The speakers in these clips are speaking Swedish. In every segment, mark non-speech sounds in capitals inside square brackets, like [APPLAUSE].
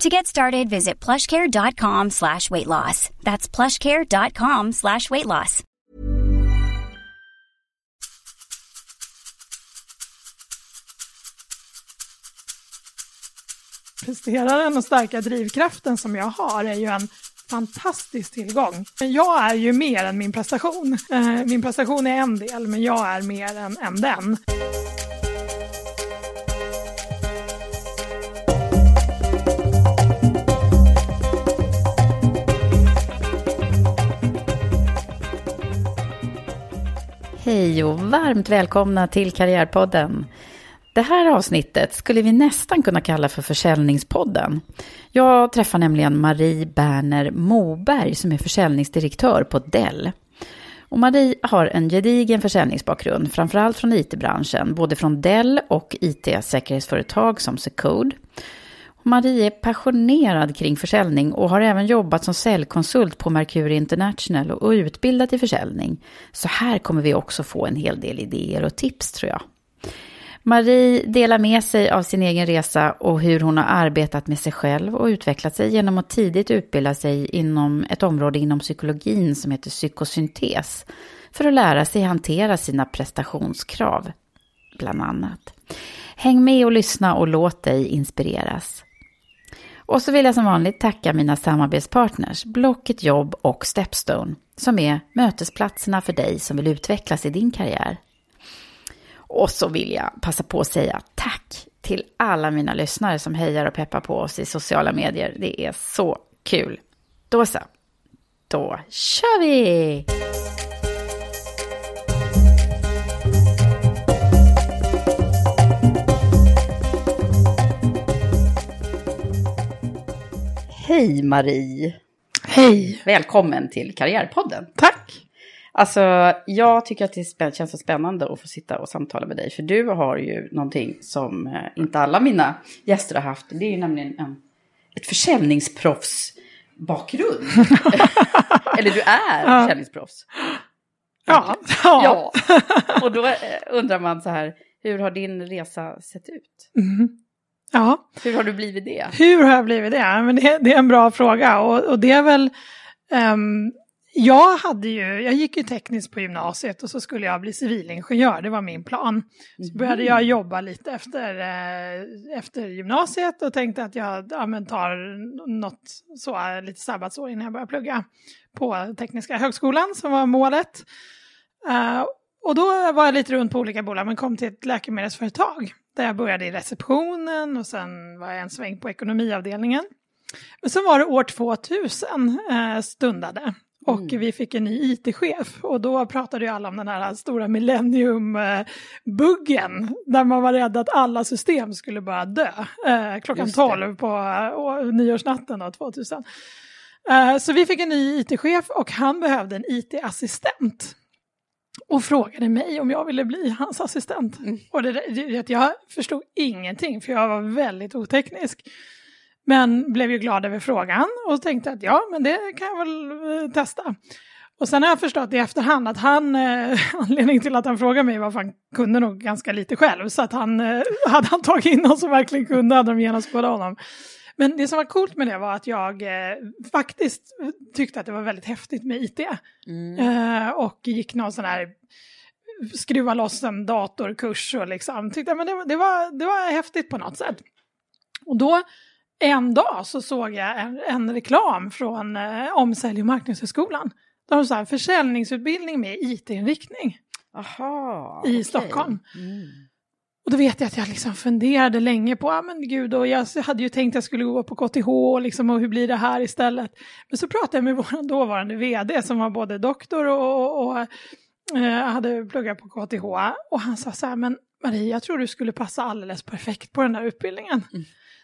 To get started, visit plushcare.com slash weight loss. That's plushcare.com slash weight loss. presteraren och starka drivkraften som jag har är ju en fantastisk tillgång. Jag är ju mer än min prestation. Eh, min prestation är en del, men jag är mer än, än den. Hej och varmt välkomna till Karriärpodden. Det här avsnittet skulle vi nästan kunna kalla för Försäljningspodden. Jag träffar nämligen Marie Berner Moberg som är försäljningsdirektör på Dell. Och Marie har en gedigen försäljningsbakgrund, framförallt från IT-branschen, både från Dell och IT-säkerhetsföretag som Secode. Marie är passionerad kring försäljning och har även jobbat som säljkonsult på Mercury International och utbildat i försäljning. Så här kommer vi också få en hel del idéer och tips tror jag. Marie delar med sig av sin egen resa och hur hon har arbetat med sig själv och utvecklat sig genom att tidigt utbilda sig inom ett område inom psykologin som heter psykosyntes för att lära sig hantera sina prestationskrav, bland annat. Häng med och lyssna och låt dig inspireras. Och så vill jag som vanligt tacka mina samarbetspartners Blocket Jobb och Stepstone som är mötesplatserna för dig som vill utvecklas i din karriär. Och så vill jag passa på att säga tack till alla mina lyssnare som hejar och peppar på oss i sociala medier. Det är så kul. Då så, då kör vi! Hej Marie! Hej! Välkommen till Karriärpodden. Tack! Alltså, jag tycker att det känns så spännande att få sitta och samtala med dig. För du har ju någonting som eh, inte alla mina gäster har haft. Det är ju nämligen en, ett försäljningsproffs bakgrund. [LAUGHS] Eller du är försäljningsproffs. Ja, ja. Ja. Och då eh, undrar man så här, hur har din resa sett ut? Mhm. Ja. Hur har du blivit det? Hur har jag blivit det? Men det, det är en bra fråga och, och det är väl... ehm, jag, hade ju, jag gick ju tekniskt på gymnasiet och så skulle jag bli civilingenjör, det var min plan. Så började jag jobba lite efter, eh, efter gymnasiet och tänkte att jag ja, men tar något så, lite sabbatsår innan jag börjar plugga på Tekniska högskolan som var målet. Eh, och då var jag lite runt på olika bolag men kom till ett läkemedelsföretag där jag började i receptionen och sen var jag en sväng på ekonomiavdelningen. Men sen var det år 2000 eh, stundade och vi fick en ny IT-chef och då pratade ju alla om den här stora millennium-buggen där man var rädd att alla system skulle börja dö eh, klockan Just det. 12 på eh, nyårsnatten då, 2000. Eh, så vi fick en ny IT-chef och han behövde en IT-assistent och frågade mig om jag ville bli hans assistent. Och det, det, jag förstod ingenting för jag var väldigt oteknisk. Men blev ju glad över frågan och tänkte att ja, men det kan jag väl eh, testa. Och sen har jag förstått i efterhand att han, eh, [LAUGHS] anledningen till att han frågade mig var att han kunde nog ganska lite själv. Så att han, eh, hade han tagit in någon som verkligen kunde hade de genast honom. Men det som var coolt med det var att jag eh, faktiskt tyckte att det var väldigt häftigt med IT. Mm. Eh, och gick någon sån här skruva loss en datorkurs och liksom tyckte men det, var- det, var, det var häftigt på något sätt. Och då en dag så såg jag en, en reklam från eh, Omsälj och marknadshögskolan. Där de sa försäljningsutbildning med IT-inriktning Aha, i okej. Stockholm. Mm. Och då vet jag att jag liksom funderade länge på, ja men gud, och jag hade ju tänkt att jag skulle gå på KTH och, liksom, och hur blir det här istället? Men så pratade jag med [LAUGHS] vår dåvarande vd som var både doktor och, och, och eh, hade pluggat på KTH. Och han sa så här, men Marie, jag tror du skulle passa alldeles perfekt på den här utbildningen.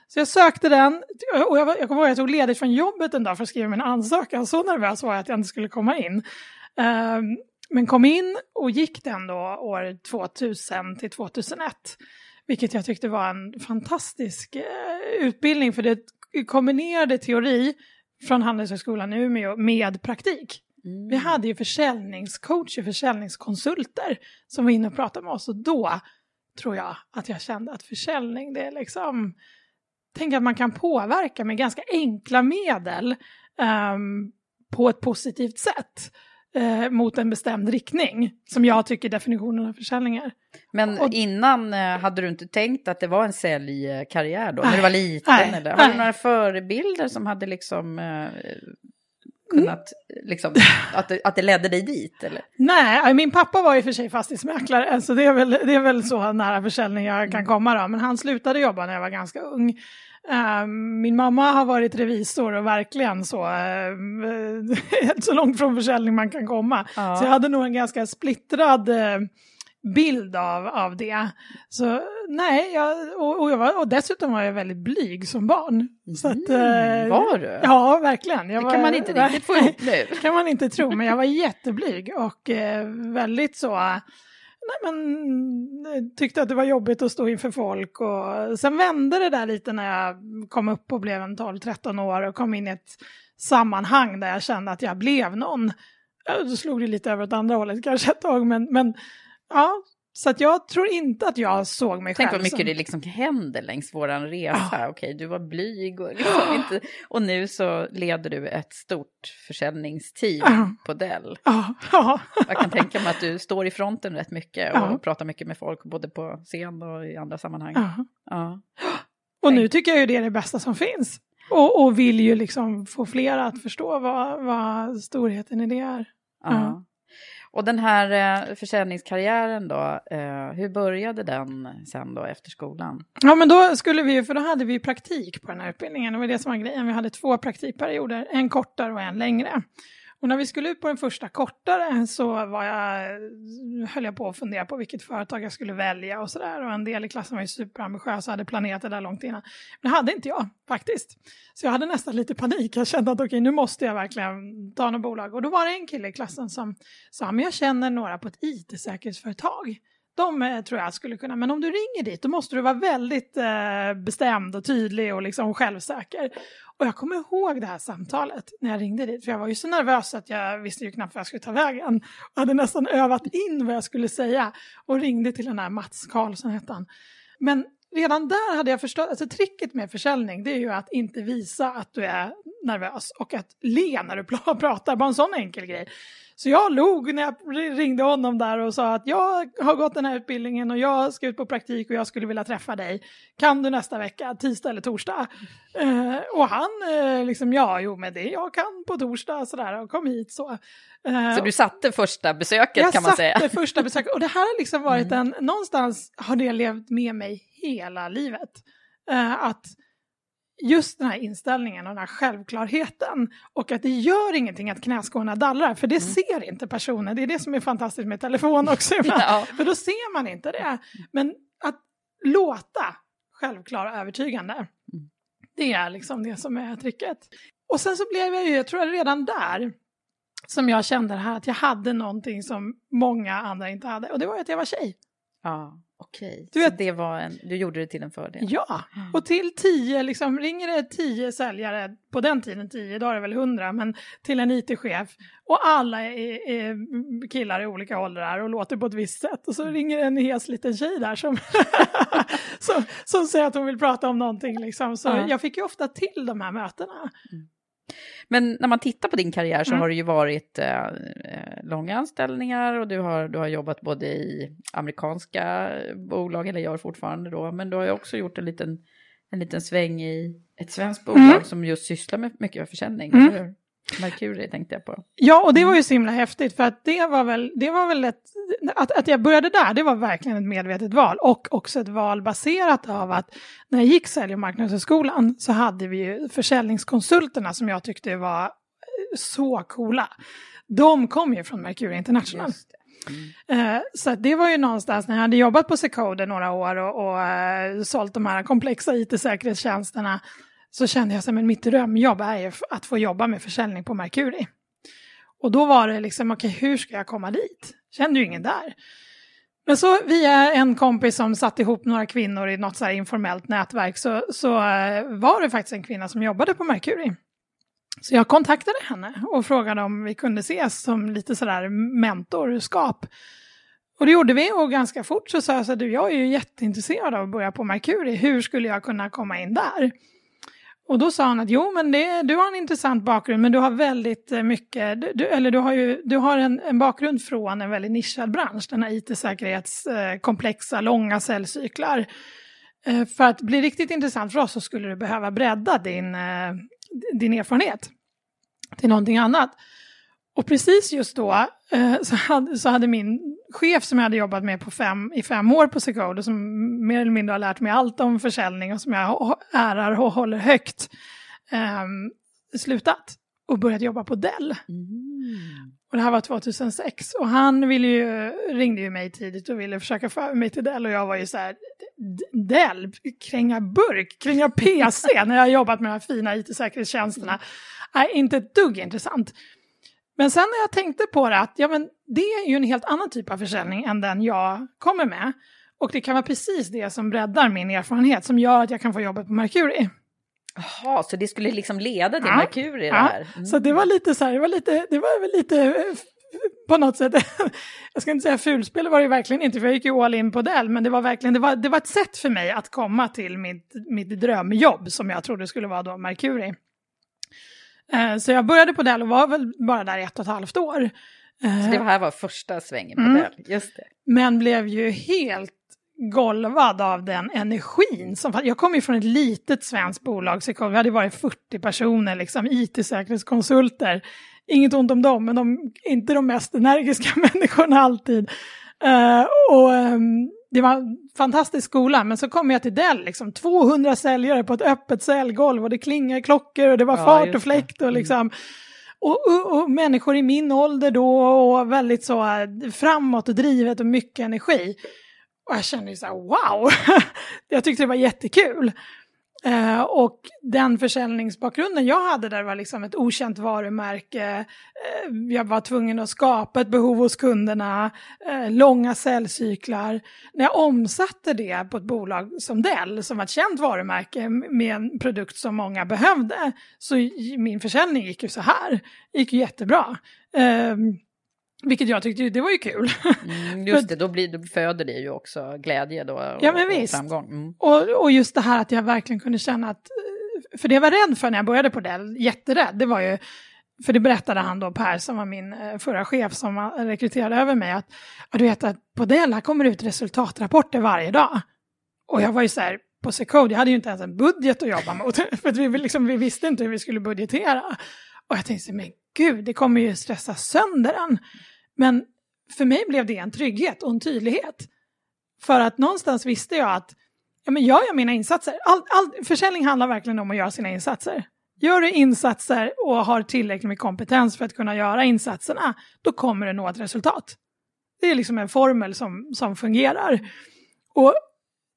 Så jag sökte den och jag, jag kommer ihåg att jag tog ledigt från jobbet en dag för att skriva min ansökan. Så nervös var jag att jag inte skulle komma in. Ehm, men kom in och gick den då år 2000 till 2001. Vilket jag tyckte var en fantastisk eh, utbildning för det kombinerade teori från Handelshögskolan i Umeå med praktik. Mm. Vi hade ju försäljningscoacher, försäljningskonsulter som var inne och pratade med oss och då tror jag att jag kände att försäljning det är liksom, tänk att man kan påverka med ganska enkla medel ehm, på ett positivt sätt eh, mot en bestämd riktning som jag tycker definitionen av försäljning är. Men Och- innan eh, hade du inte tänkt att det var en säljkarriär då, när Nej, du var liten? nej, eller? Har du några förebilder som hade liksom eh, kunnat, liksom, att, det, att det ledde dig dit? Eller? Nej, min pappa var i och för sig fastighetsmäklare, så det är väl, det är väl så nära försäljning jag kan komma då. Men han slutade jobba när jag var ganska ung. Ehm, min mamma har varit revisor och verkligen så, [LAUGHS] uh, så långt från försäljning man kan komma. Ja. Så jag hade nog en ganska splittrad eh, bild av, av det. Så nej, jag, och, och, jag var, och dessutom var jag väldigt blyg som barn. Så att, eh, Var du? Ja, verkligen. Jag Det var, kan man inte [LAUGHS] riktigt få ihop nu. [LAUGHS] kan man inte tro, men jag var jätteblyg och eh, väldigt så, nej men eh, tyckte att det var jobbigt att stå inför folk och sen vände det där lite när jag kom upp och blev en 12-13 år och kom in i ett sammanhang där jag kände att jag blev någon. Då slog det lite över åt andra hållet kanske ett tag, men, men ja, så att jag tror inte att jag såg mig Tänk själv vad mycket som... det liksom händer längs våran resa. Okej, du var blyg och, liksom [GASPS] inte, och nu så leder du ett stort försäljningsteam Ja. på Dell. Ja, ja. Jag kan tänka mig att du står i fronten rätt mycket och Ja. pratar mycket med folk, både på scen och i andra sammanhang. Ja. Och nu tycker jag ju det är det bästa som finns. Och, och vill ju liksom få fler att förstå vad, vad storheten i det är. Ja. Och den här eh, försäljningskarriären då, eh, hur började den sen då efter skolan? Ja men då skulle vi ju, för då hade vi ju praktik på den här utbildningen. Det var det som var grejen. Vi hade två praktikperioder, en kortare och en längre. Och när vi skulle ut på den första kortare så var jag, höll jag på att fundera på vilket företag jag skulle välja och sådär. Och en del i klassen var ju superambitiösa och hade planerat det där långt innan. Men det hade inte jag faktiskt. Så jag hade nästan lite panik. Jag kände att okej, nu måste jag verkligen ta något bolag. Och då var det en kille i klassen som sa, men jag känner några på ett it-säkerhetsföretag. De eh, tror jag skulle kunna, men om du ringer dit då måste du vara väldigt eh, bestämd och tydlig och liksom självsäker. Och jag kommer ihåg det här samtalet när jag ringde dit, för jag var ju så nervös att jag visste ju knappt vad jag skulle ta vägen. Jag hade nästan övat in vad jag skulle säga och ringde till den här Mats Karlsson hette han. Men redan där hade jag förstått, alltså tricket med försäljning det är ju att inte visa att du är nervös och att le när du [LAUGHS] pratar, bara en sån enkel grej. Så jag log när jag ringde honom där och sa att jag har gått den här utbildningen och jag ska ut på praktik och jag skulle vilja träffa dig. Kan du nästa vecka, tisdag eller torsdag? Eh, och han eh, liksom, ja, jo men det jag kan på torsdag sådär och kom hit så. Eh, Så du satte första besöket jag kan man satte säga. första besöket och det här har liksom varit en, någonstans har det levt med mig hela livet. Eh, att just den här inställningen och den här självklarheten och att det gör ingenting att knäskålarna dallrar för det ser inte personen. Det är det som är fantastiskt med telefon också [LAUGHS] ibland. Ja. För då ser man inte det. Men att låta självklar och övertygande, det är liksom det som är tricket. Och sen så blev jag ju, jag tror redan där, som jag kände det här att jag hade någonting som många andra inte hade och det var ju att jag var tjej. Ja. Okej, Du vet- det var en, du gjorde det till en fördel? Ja, [GASPS] och till tio, liksom, ringer det tio säljare, på den tiden tio, idag är det väl hundra, men till en IT-chef och alla är, är killar i olika åldrar och låter på ett visst sätt och så ringer en hes liten tjej där som, [LAUGHS] som, som säger att hon vill prata om någonting liksom. Så Ja. jag fick ju ofta till de här mötena. Men när man tittar på din karriär så Mm. har det ju varit eh, eh, långa anställningar och du har, du har jobbat både i amerikanska bolag, eller gör fortfarande då, men du har ju också gjort en liten, en liten sväng i ett svenskt bolag Mm. som just sysslar med mycket försäljning. Mm. eller hur? Mercury tänkte jag på. Ja, och det var ju så himla häftigt för att det var väl, det var väl ett, att, att jag började där, det var verkligen ett medvetet val och också ett val baserat av att när jag gick Sälj och marknadshögskolan så hade vi ju försäljningskonsulterna som jag tyckte var eh, så coola. De kom ju från Mercury International. Det. Eh, Så det var ju någonstans när jag hade jobbat på Secoder några år och, och eh, sålt de här komplexa IT-säkerhetstjänsterna så kände jag att mitt drömjobb är ju att få jobba med försäljning på Merkuri. Och då var det liksom, okej hur ska jag komma dit? Kände ju ingen där. Men så via en kompis som satt ihop några kvinnor i något så här informellt nätverk så, så eh, var det faktiskt en kvinna som jobbade på Mercury. Så jag kontaktade henne och frågade om vi kunde ses som lite sådär mentorskap. Och det gjorde vi och ganska fort så sa jag så här, du jag är ju jätteintresserad av att börja på Mercury, hur skulle jag kunna komma in där? Och då sa han att jo men det, du har en intressant bakgrund men du har väldigt eh, mycket, du- eller du har ju du har en, en bakgrund från en väldigt nischad bransch, den här IT-säkerhetskomplexa, eh, långa säljcyklar. Eh, för att bli riktigt intressant för oss så skulle du behöva bredda din, eh, din erfarenhet till någonting annat. Och precis just då så, hade, så hade min chef som jag hade jobbat med på fem, i fem år på Secodo, som mer eller mindre har lärt mig allt om försäljning och som jag ärar och håller högt, eh, slutat och börjat jobba på Dell. Och det här var 2006 och han ville ju, ringde ju mig tidigt och ville försöka få mig till Dell och jag var ju så här, "D- Dell, kränga burk, kränga PC när jag har jobbat med de här fina IT-säkerhetstjänsterna. Nej, inte ett dugg intressant. Men sen när jag tänkte på det att ja, men det är ju en helt annan typ av försäljning än den jag kommer med. Och det kan vara precis det som breddar min erfarenhet som gör att jag kan få jobbet på Mercury. Jaha, så det skulle liksom leda till Ja. Mercury det Ja, här? Mm. Så det var lite så här, det var lite, det var väl lite eh, på något sätt, [LAUGHS] jag ska inte säga fulspel var det verkligen inte för jag gick ju all in på Dell, men det var verkligen, det var, det var ett sätt för mig att komma till mitt, mitt drömjobb som jag trodde skulle vara då Mercury. Eh, Så jag började på Dell och var väl bara där i ett och ett halvt år. Eh, Så det här var första svängen på Mm. Dell, just det. men blev ju helt golvad av den energin. Som, jag kommer ju från ett litet svenskt bolag, så vi hade varit 40 personer, liksom, it-säkerhetskonsulter. Inget ont om dem, men de inte de mest energiska [LAUGHS] människorna alltid. Eh, och ehm, det var en fantastisk skola, men så kom jag till Dell, liksom 200 säljare på ett öppet säljgolv och det klingade klockor och det var Ja, fart och fläkt och liksom och, och, och människor i min ålder då och väldigt så eh, framåt och drivet och mycket energi. Och jag kände ju så här, wow! [LAUGHS] jag tyckte det var jättekul. Eh, och den försäljningsbakgrunden jag hade där var liksom ett okänt varumärke. Eh, jag var tvungen att skapa ett behov hos kunderna, eh, långa säljcyklar. När jag omsatte det på ett bolag som Dell, som var ett känt varumärke med en produkt som många behövde, så min försäljning gick ju så här. gick ju jättebra. Ehm, vilket jag tyckte, det var ju kul. Mm, [LAUGHS] just det, då, blir, då föder det ju också glädje då och, Ja, men och visst. framgång. Mm. Och, och just det här att jag verkligen kunde känna att, eh, för det jag var rädd för när jag började på Dell, jätterädd, det var ju, för det berättade han då, Per som var min eh, förra chef som eh, rekryterade över mig, att du vet att på Dell här kommer det ut resultatrapporter varje dag. Och jag var ju så här, på Secode, jag hade ju inte ens en budget att jobba mot, [LAUGHS] för att vi, liksom, vi visste inte hur vi skulle budgetera. Och jag tänkte, men gud, det kommer ju stressa sönder den. Men för mig blev det en trygghet och en tydlighet. För att någonstans visste jag att ja, men gör jag mina insatser, all, all, försäljning handlar verkligen om att göra sina insatser. Gör du insatser och har tillräckligt med kompetens för att kunna göra insatserna, då kommer du nå ett resultat. Det är liksom en formel som, som fungerar. Och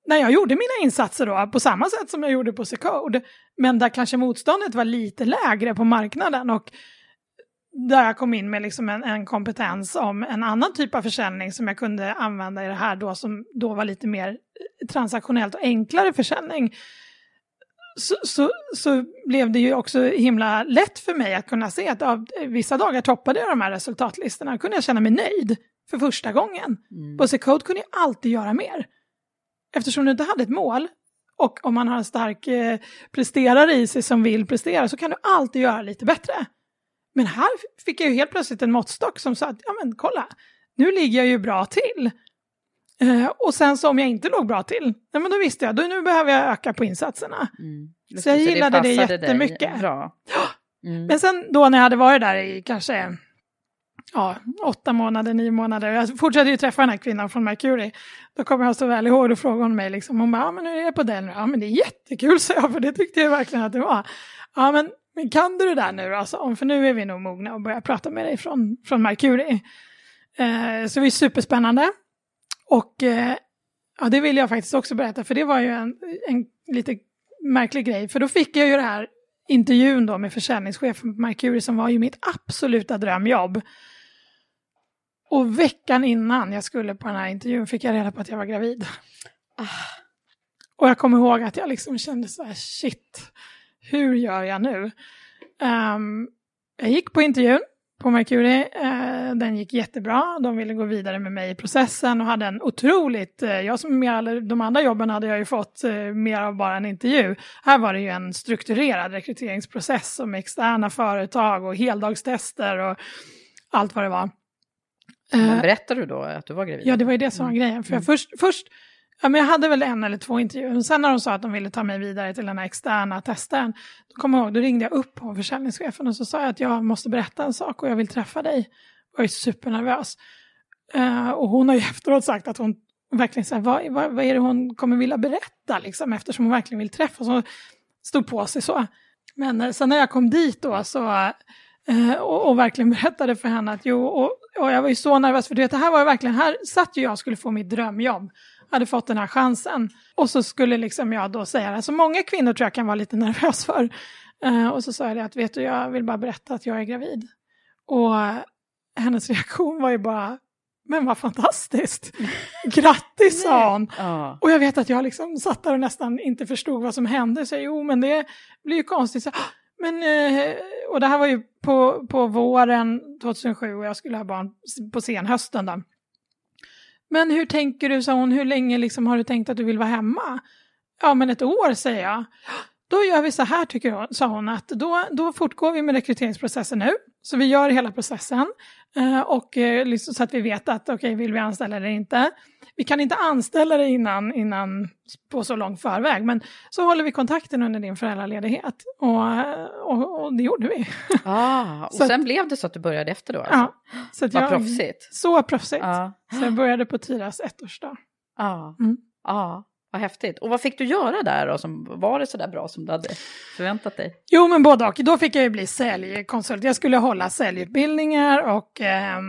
när jag gjorde mina insatser då, på samma sätt som jag gjorde på Secode, men där kanske motståndet var lite lägre på marknaden och där jag kom in med liksom en, en, kompetens om en annan typ av försäljning som jag kunde använda i det här då som då var lite mer transaktionellt och enklare försäljning. Så, så, så blev det ju också himla lätt för mig att kunna se att av vissa dagar toppade jag de här resultatlistorna. Då kunde jag känna mig nöjd för första gången. Mm. På Code kunde jag alltid göra mer. Eftersom du inte hade ett mål och om man har en stark eh, presterare i sig som vill prestera så kan du alltid göra lite bättre. Men här fick jag ju helt plötsligt en måttstock som sa att ja men kolla, nu ligger jag ju bra till. Eh, och sen så om jag inte låg bra till, ja, men då visste jag, då nu behöver jag öka på insatserna. Mm. Så jag gillade det, det jättemycket. Bra. [GASPS] Mm. Men sen då när jag hade varit där i kanske ja, åtta månader, nio månader. Jag fortsatte ju träffa den här kvinnan från Mercury. Då kommer jag så väl ihåg, då frågade hon mig liksom, hon bara, ja men hur är det på den? Ja men det är jättekul, [LAUGHS] så jag, för det tyckte jag verkligen att det var. Ja men, men kan du det där nu alltså? För nu är vi nog mogna och börja prata med dig från, från Mercury. Eh, så det är superspännande. Och eh, ja, det vill jag faktiskt också berätta, för det var ju en, en lite märklig grej, för då fick jag ju det här intervjun då med försäljningschefen på Mercury som var ju mitt absoluta drömjobb. Och veckan innan jag skulle på den här intervjun fick jag reda på att jag var gravid. Ah. Och jag kommer ihåg att jag liksom kände så här, shit, hur gör jag nu? Um, jag gick på intervjun på Mercury, uh, den gick jättebra, de ville gå vidare med mig i processen och hade en otroligt, uh, jag som med alla de andra jobben hade jag ju fått uh, mer av bara en intervju. Här var det ju en strukturerad rekryteringsprocess med externa företag och heldagstester och allt vad det var. Men eh, berättade du då att du var gravid? Ja, det var ju det som var mm. grejen. För jag mm. först, först ja, men jag hade väl en eller två intervjuer. Sen när de sa att de ville ta mig vidare till den här externa testen, då kom jag ihåg, då ringde jag upp på försäljningschefen och så sa jag att jag måste berätta en sak och jag vill träffa dig. Jag är supernervös. Uh, och hon har ju [LAUGHS] efteråt sagt att hon verkligen så vad, vad, vad, är det hon kommer vilja berätta liksom, eftersom hon verkligen vill träffa. Så hon stod på sig så. Men uh, sen när jag kom dit då så uh, och, och, verkligen [LAUGHS] berättade för henne att jo, och och jag var ju så nervös för du vet, det här var verkligen, här satt ju jag och skulle få mitt drömjobb. Hade fått den här chansen. Och så skulle liksom jag då säga det, så många kvinnor tror jag kan vara lite [LAUGHS] nervös för. Uh, och så sa jag det att, vet du, jag vill bara berätta att jag är gravid. Och hennes reaktion var ju bara, men vad fantastiskt! [LAUGHS] Grattis sa hon! Ja. Och jag vet att jag liksom satt där och nästan inte förstod vad som hände. Så jag, jo men det blir ju konstigt. Så, men, eh, och det här var ju på, på våren 2007 och jag skulle ha barn på senhösten. Då. Men hur tänker du, sa hon, hur länge liksom har du tänkt att du vill vara hemma? Ja, men ett år, säger jag. Då gör vi så här, tycker hon, sa hon, att då, då fortgår vi med rekryteringsprocessen nu. Så vi gör hela processen eh, och eh, liksom, så att vi vet att okej, okay, vill vi anställa eller inte. Vi kan inte anställa dig innan, innan på så lång förväg, men så håller vi kontakten under din föräldraledighet. Och, och, och det gjorde vi. Ah, och [LAUGHS] så sen att, blev det så att du började efter då? Alltså. Ja. Så att Vad jag, proffsigt. Så proffsigt. Ah. Så jag började på Tyras ettårsdag. Ja. Mm. Ah. Vad häftigt. Och vad fick du göra där då? Som, var det så där bra som du hade förväntat dig? Jo, men både och. Då fick jag ju bli säljkonsult. Jag skulle hålla säljutbildningar och, eh,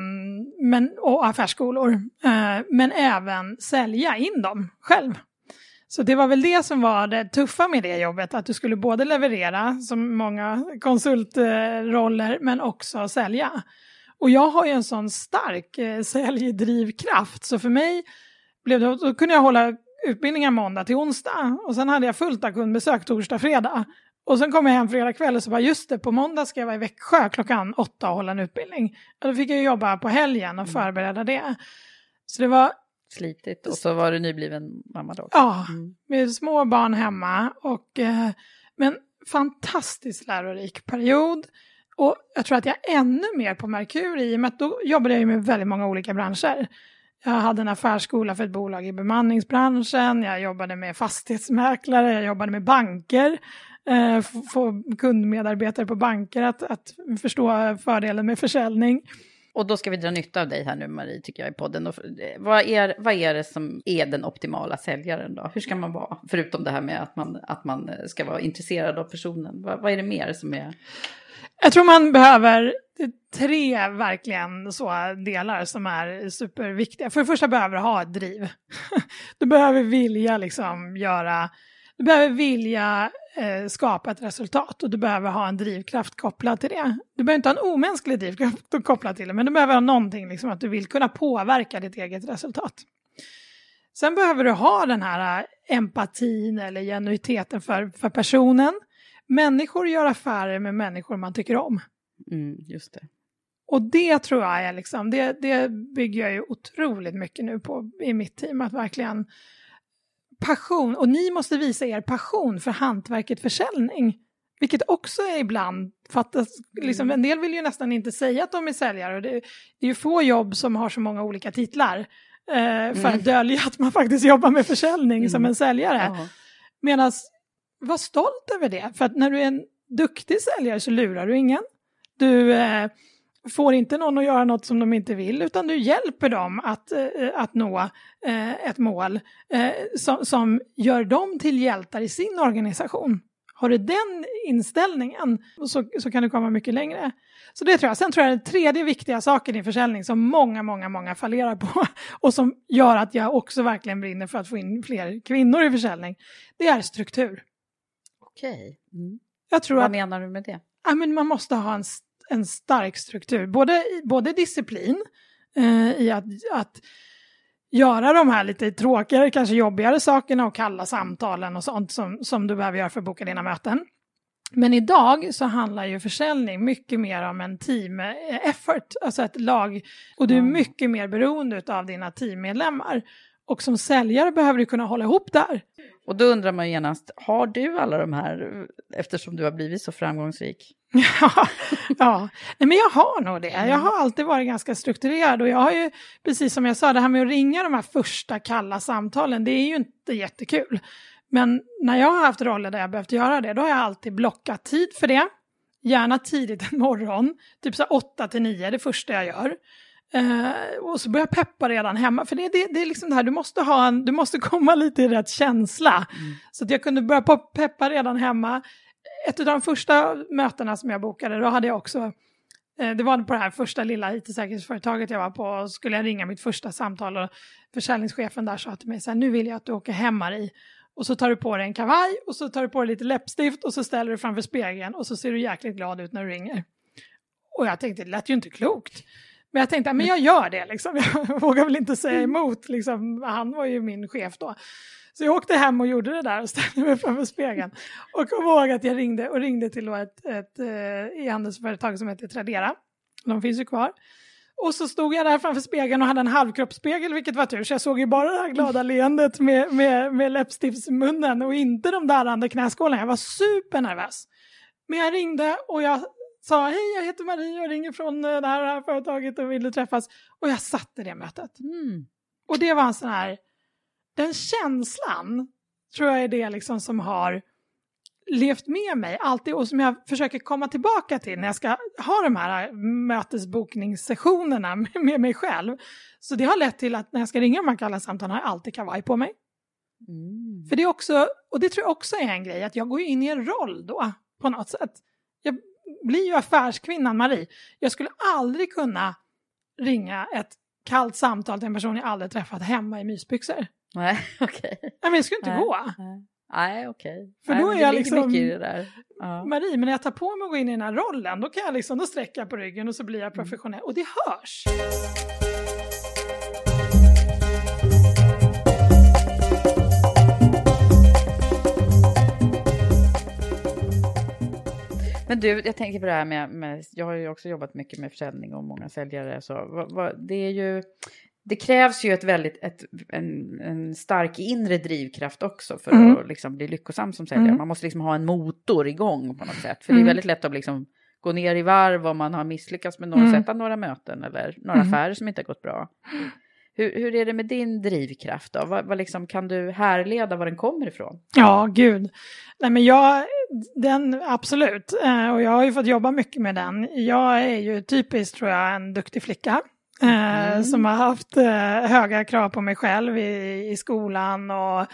men, och affärsskolor. Eh, men även sälja in dem själv. Så det var väl det som var det tuffa med det jobbet, att du skulle både leverera, som många konsultroller, men också sälja. Och jag har ju en sån stark eh, säljdrivkraft, så för mig blev det, då kunde jag hålla utbildningar måndag till onsdag och sen hade jag fullt av kundbesök torsdag, fredag. Och sen kom jag hem fredag kväll och så bara just det, på måndag ska jag vara i Växjö klockan åtta och hålla en utbildning. Och då fick jag jobba på helgen och mm. förbereda det. Så det var... Slitigt och så var du nybliven mamma då? Ja, mm. med små barn hemma och eh, men fantastiskt lärorik period. Och jag tror att jag är ännu mer på Merkur i och med att då jobbade jag med väldigt många olika branscher. Jag hade en affärsskola för ett bolag i bemanningsbranschen, jag jobbade med fastighetsmäklare, jag jobbade med banker, eh, få kundmedarbetare på banker att, att förstå fördelen med försäljning. Och då ska vi dra nytta av dig här nu Marie, tycker jag i podden. Eh, vad är, vad är det som är den optimala säljaren då? Hur ska man vara? Förutom det här med att man, att man ska vara intresserad av personen. Vad, vad är det mer som är... Jag tror man behöver tre verkligen så delar som är superviktiga. För det första behöver du ha ett driv. [LAUGHS] Du behöver vilja liksom göra, du behöver vilja eh, skapa ett resultat och du behöver ha en drivkraft kopplad till det. Du behöver inte ha en omänsklig drivkraft kopplad till det, men du behöver ha någonting, liksom, att du vill kunna påverka ditt eget resultat. Sen behöver du ha den här eh, empatin eller genuiteten för, för personen. Människor gör affärer med människor man tycker om. Mm, just det. Och det tror jag är liksom, det, det bygger jag ju otroligt mycket nu på i mitt team, att verkligen passion, och ni måste visa er passion för hantverket försäljning. Vilket också är ibland fattas, liksom, en del vill ju nästan inte säga att de är säljare och det, det är ju få jobb som har så många olika titlar eh, för Mm. att dölja att man faktiskt jobbar med försäljning som Mm. en säljare. Ja. Medan, var stolt över det, för att när du är en duktig säljare så lurar du ingen. Du eh, får inte någon att göra något som de inte vill, utan du hjälper dem att, eh, att nå eh, ett mål eh, som, som gör dem till hjältar i sin organisation. Har du den inställningen så, så kan du komma mycket längre. Så det tror jag. Sen tror jag den tredje viktiga saken i försäljning som många, många, många fallerar på [LAUGHS] och som gör att jag också verkligen brinner för att få in fler kvinnor i försäljning, det är struktur. Okej. Mm. Jag tror Vad att menar du med det? ja, men man måste ha en, en stark struktur, både, både disciplin eh, i att, att göra de här lite tråkigare, kanske jobbigare sakerna och kalla samtalen och sånt som, som du behöver göra för att boka dina möten. Men idag så handlar ju försäljning mycket mer om en team eh, effort, alltså ett lag, och du är Mm. mycket mer beroende av dina teammedlemmar. Och som säljare behöver du kunna hålla ihop där. Och då undrar man genast, har du alla de här eftersom du har blivit så framgångsrik? [LAUGHS] Ja, ja. Nej, men jag har nog det. Jag har alltid varit ganska strukturerad och jag har ju, precis som jag sa, det här med att ringa de här första kalla samtalen, det är ju inte jättekul. Men när jag har haft roller där jag behövt göra det, då har jag alltid blockat tid för det. Gärna tidigt en morgon, typ så här 8 till 9, det första jag gör. Eh, och så börjar jag peppa redan hemma, för det, det, det är liksom det här, du måste, ha en, du måste komma lite i rätt känsla. Så att jag kunde börja peppa redan hemma. Ett av de första mötena som jag bokade, då hade jag också, eh, det var på det här första lilla IT-säkerhetsföretaget jag var på, och skulle jag ringa mitt första samtal och försäljningschefen där sa till mig så här, nu vill jag att du åker hem Marie. Och så tar du på dig en kavaj och så tar du på dig lite läppstift och så ställer du framför spegeln och så ser du jäkligt glad ut när du ringer. Och jag tänkte, det lät ju inte klokt. Men jag tänkte, men jag gör det liksom. [LAUGHS] Jag vågar väl inte säga emot, liksom. han var ju min chef då. Så jag åkte hem och gjorde det där och ställde mig framför spegeln. Och kom ihåg att jag ringde och ringde till ett, ett eh, e-handelsföretag som heter Tradera. De finns ju kvar. Och så stod jag där framför spegeln och hade en halvkroppsspegel, vilket var tur. Så jag såg ju bara det här glada leendet med, med, med läppstiftsmunnen och inte de där andra knäskålarna. Jag var supernervös. Men jag ringde och jag sa hej, jag heter Marie och ringer från eh, det här, det här företaget och vill träffas. Och jag satte det mötet. Mm. Och det var en sån här, den känslan tror jag är det liksom som har levt med mig alltid och som jag försöker komma tillbaka till när jag ska ha de här mötesbokningssessionerna [LAUGHS] med, mig själv. Så det har lett till att när jag ska ringa de här kalla samtalen har jag alltid kavaj på mig. Mm. För det är också, och det tror jag också är en grej, att jag går in i en roll då på något sätt. Blir ju affärskvinnan Marie. Jag skulle aldrig kunna ringa ett kallt samtal till en person jag aldrig träffat hemma i mysbyxor. Nej, [LAUGHS] okej. Nej, men det skulle inte Nej. gå. Nej. Nej, okej. För Nej, då är jag liksom-. Ja. Marie, men när jag tar på mig att gå in i den här rollen, då kan jag liksom, då sträcker jag på ryggen och så blir jag professionell. Och det hörs. Men du, jag tänker på det här med, med, jag har ju också jobbat mycket med försäljning och många säljare. Så vad, vad, det är ju, det krävs ju ett väldigt, ett, en, en stark inre drivkraft också för Mm. att liksom bli lyckosam som säljare. Mm. Man måste liksom ha en motor igång på något sätt. För det Mm. är väldigt lätt att liksom gå ner i varv om man har misslyckats med några, Mm. sätta några möten eller några Mm. affärer som inte har gått bra. Hur, hur är det med din drivkraft då? Vad, vad liksom, kan du härleda var den kommer ifrån? Ja, gud. Nej, men jag, den, absolut. Eh, och jag har ju fått jobba mycket med den. Jag är ju typiskt, tror jag, en duktig flicka. Eh, Mm. Som har haft eh, höga krav på mig själv i, i skolan. Och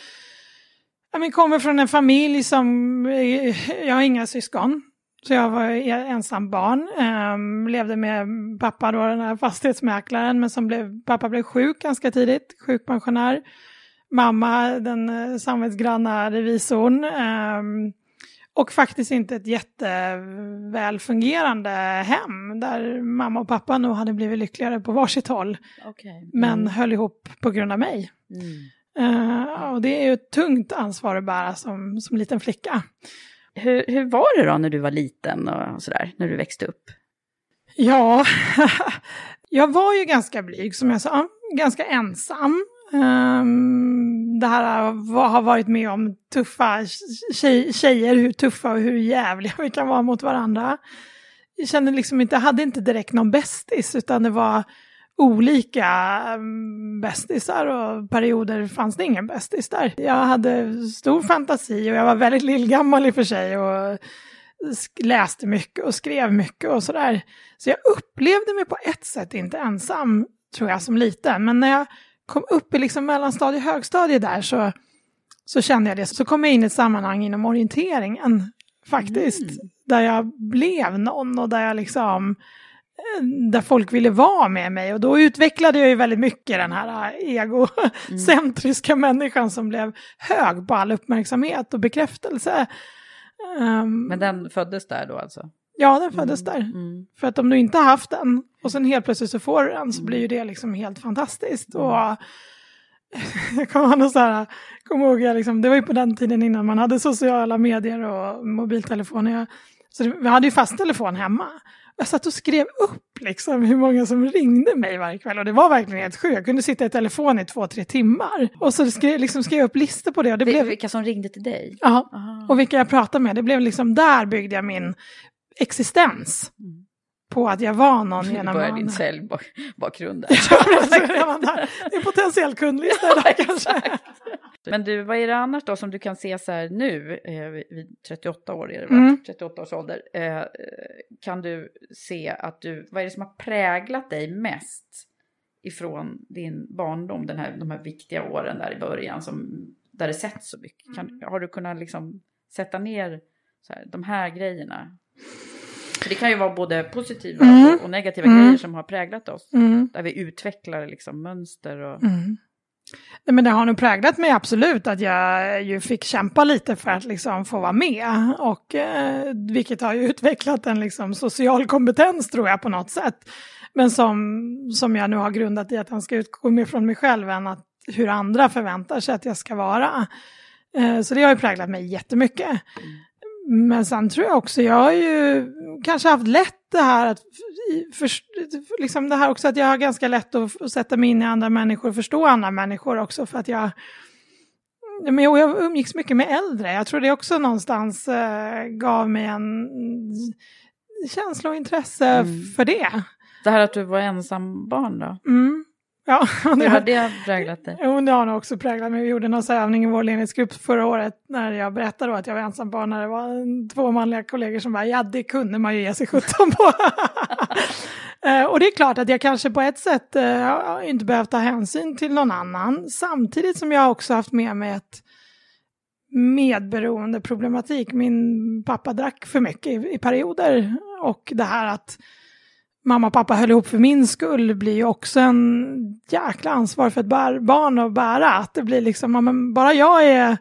jag men, kommer från en familj som, jag har inga syskon. Så jag var ensam barn, Ehm, levde med pappa då, den här fastighetsmäklaren, men som blev, pappa blev sjuk ganska tidigt, sjukpensionär. Mamma, den samvetsgranna revisorn. Ehm, Och faktiskt inte ett jätteväl fungerande hem där mamma och pappa nog hade blivit lyckligare på varsitt håll. Okay. Men mm. höll ihop på grund av mig. Mm. Uh, och det är ju ett tungt ansvar att bära som, som liten flicka. Hur, hur var det då när du var liten och sådär, när du växte upp? Ja, [LAUGHS] jag var ju ganska blyg som jag sa, ganska ensam. Um, det här har varit med om tuffa tjej, tjejer, hur tuffa och hur jävliga vi kan vara mot varandra. Jag kände liksom inte, jag hade inte direkt någon bästis utan det var olika ehm, bästisar och perioder fanns det ingen bästis där. Jag hade stor fantasi och jag var väldigt lillgammal i och för sig och läste mycket och skrev mycket och sådär. Så jag upplevde mig på ett sätt inte ensam, tror jag, som liten. Men när jag kom upp i liksom mellanstadie och högstadie där så, så kände jag det. Så kom jag in i ett sammanhang inom orienteringen, faktiskt. Mm. Där jag blev någon och där jag liksom där folk ville vara med mig och då utvecklade jag ju väldigt mycket den här egocentriska [LAUGHS] mm. människan som blev hög på all uppmärksamhet och bekräftelse. Um, Men den föddes där då alltså? Ja, den föddes mm. där. Mm. För att om du inte har haft den och sen helt plötsligt så får du den så blir ju det liksom helt fantastiskt. Och [LAUGHS] jag kommer så här, kom ihåg, jag liksom, det var ju på den tiden innan man hade sociala medier och mobiltelefoner. Så vi hade ju fast telefon hemma. Jag satt och skrev upp liksom hur många som ringde mig varje kväll och det var verkligen helt sjukt. Jag kunde sitta i telefon i två, tre timmar. Och så skrev, liksom skrev jag upp listor på det. Och det, det blev... Vilka som ringde till dig? Ja, och vilka jag pratade med. Det blev liksom, där byggde jag min existens. Mm på att jag var någon genom... Du började din säljbakgrund [LAUGHS] där. det är potentiell kundlista där kanske. Men du, vad är det annars då som du kan se så här nu, eh, vid 38 år är det? Mm. 38 års ålder, eh, kan du se att du, vad är det som har präglat dig mest ifrån din barndom, den här, de här viktiga åren där i början, som, där det sätts så mycket? Kan, har du kunnat liksom sätta ner så här, de här grejerna? För det kan ju vara både positiva mm. och, och, negativa mm. grejer som har präglat oss. Mm. Där vi utvecklar liksom mönster och... Mm. Nej, men det har nog präglat mig absolut att jag ju fick kämpa lite för att liksom få vara med. Och, eh, vilket har ju [LAUGHS] utvecklat en liksom social kompetens tror jag på något sätt. Men som, som jag nu har grundat i att han ska utgå mer från mig själv än att hur andra förväntar sig att jag ska vara. Eh, så det har ju präglat mig jättemycket. Men sen tror jag också, jag har ju kanske haft lätt det här att, för, liksom det här också att jag har ganska lätt att sätta mig in i andra människor och förstå andra människor också för att jag men jag umgicks mycket med äldre. Jag tror det också någonstans äh, gav mig en känsla och intresse mm. för det. Det här att du var ensam barn då? Mm. Ja, [LAUGHS] det har det präglat dig? Jo, det har nog också präglat mig. Vi gjorde någon övning i vår ledningsgrupp förra året när jag berättade att jag var ensam barn när det var två manliga kollegor som bara ja, det kunde man ju ge sig sjutton på. [LAUGHS] Eh, och det är klart att jag kanske på ett sätt uh, inte behövt ta hänsyn till någon annan samtidigt som jag också haft med mig ett medberoende problematik. Min pappa drack för mycket i, i perioder och det här att mamma och pappa höll ihop för min skull blir ju också en jäkla ansvar för ett barn att bära. Att det blir liksom, bara jag är eh,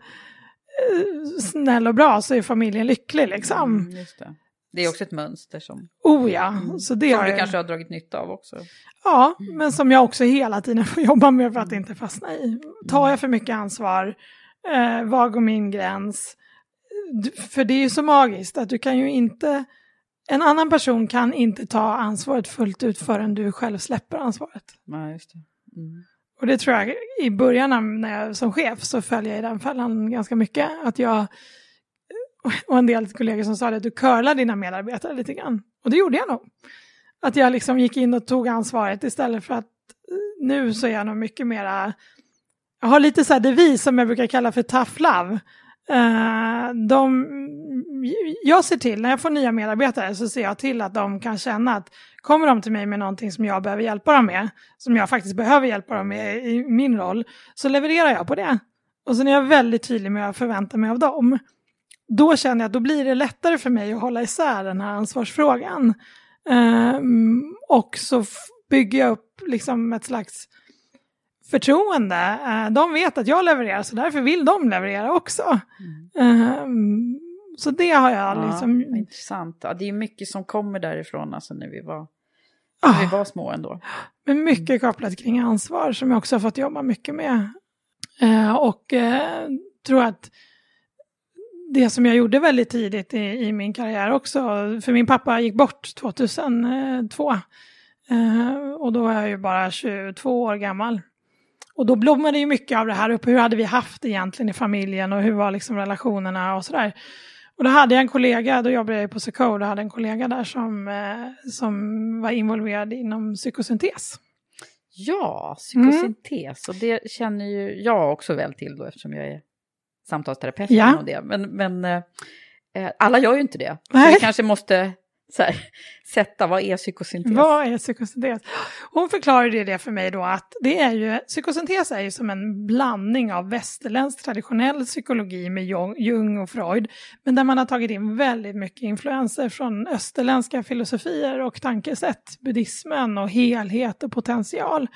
snäll och bra så är familjen lycklig liksom. Mm, det. det. är också ett mönster som, oh, ja. Mm. så det som du kanske har dragit nytta av också. Ja, mm. men som jag också hela tiden får jobba med för att inte fastna i. Tar jag för mycket ansvar? Eh, var går min gräns? För det är ju så magiskt att du kan ju inte en annan person kan inte ta ansvaret fullt ut förrän du själv släpper ansvaret. Nej, just det. Mm. Och det tror jag i början när jag som chef så följer jag i den fällan ganska mycket. Att jag och en del kollegor som sa det, att du curlar dina medarbetare lite grann. Och det gjorde jag nog. Att jag liksom gick in och tog ansvaret istället för att nu så är jag nog mycket mera, jag har lite så här devis som jag brukar kalla för tough love. Uh, de, jag ser till, när jag får nya medarbetare så ser jag till att de kan känna att kommer de till mig med någonting som jag behöver hjälpa dem med, som jag faktiskt behöver hjälpa dem med i min roll, så levererar jag på det. Och sen är jag väldigt tydlig med vad jag förväntar mig av dem. Då känner jag att då blir det lättare för mig att hålla isär den här ansvarsfrågan. Uh, och så bygger jag upp liksom ett slags förtroende. Uh, de vet att jag levererar så därför vill de leverera också. Mm. Uh, så det har jag Ja, liksom... vad intressant. Ja, det är mycket som kommer därifrån, alltså när vi var, Ah. när vi var små ändå. Men mycket kopplat kring ansvar som jag också har fått jobba mycket med. Eh, och eh, tror att det som jag gjorde väldigt tidigt i, i min karriär också, för min pappa gick bort 2002. Eh, och då var jag ju bara 22 år gammal. Och då blommade ju mycket av det här upp. Hur hade vi haft egentligen i familjen och hur var liksom relationerna och sådär. Och då hade jag en kollega, då jobbade jag på Secode, och hade en kollega där som, eh, som var involverad inom psykosyntes. Ja, psykosyntes. Och det känner ju jag också väl till då eftersom jag är samtalsterapeut. Ja. inom det. Men, men eh, eh, alla gör ju inte det. Så Nej. vi kanske måste så här, [LAUGHS] sätta, vad är psykosyntes? Vad är psykosyntes? Hon förklarade det för mig då att det är ju, psykosyntes är ju som en blandning av västerländsk traditionell psykologi med Jung- och Freud, men där man har tagit in väldigt mycket influenser från österländska filosofier och tankesätt, buddhismen och helhet och potential.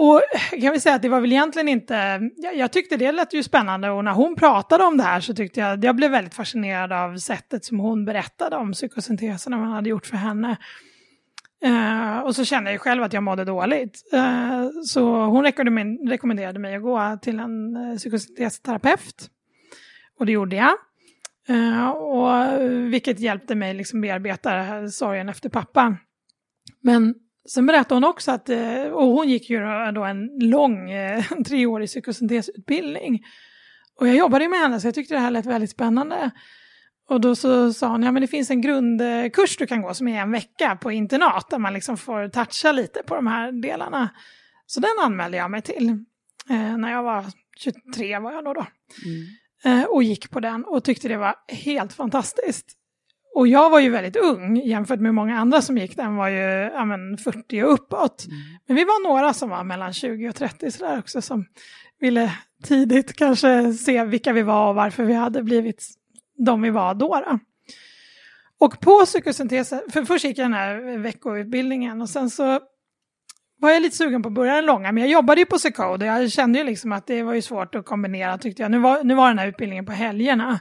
Och kan vi säga att det var väl egentligen inte, jag, jag tyckte det lät ju spännande och när hon pratade om det här så tyckte jag, jag blev väldigt fascinerad av sättet som hon berättade om psykosynteserna man hade gjort för henne. Uh, och så kände jag ju själv att jag mådde dåligt. Uh, så hon rekommenderade mig att gå till en eh, uh, psykosyntesterapeut. Och det gjorde jag. Uh, och, vilket hjälpte mig liksom bearbeta sorgen efter pappa. Men sen berättade hon också att, eh, och hon gick ju då- en lång eh, [LAUGHS] treårig psykosyntesutbildning. Och jag jobbade ju med henne så jag tyckte det här lät väldigt spännande. Och då så sa hon, ja men det finns en grundkurs du kan gå som är en vecka på internat där man liksom får toucha lite på de här delarna. Så den anmälde jag mig till eh, när jag var 23 var jag då. då. Eh, och gick på den och tyckte det var helt fantastiskt. Och jag var ju väldigt ung jämfört med många andra som gick den var ju ja, men 40 och uppåt. Men vi var några som var mellan 20 och 30 sådär också som ville tidigt kanske se vilka vi var och varför vi hade blivit de vi var då. då. Och på psykosyntesen, för först gick jag den här veckoutbildningen och sen så var jag lite sugen på att börja den långa, men jag jobbade ju på Secode och jag kände ju liksom att det var ju svårt att kombinera tyckte jag. Nu var, nu var den här utbildningen på helgerna.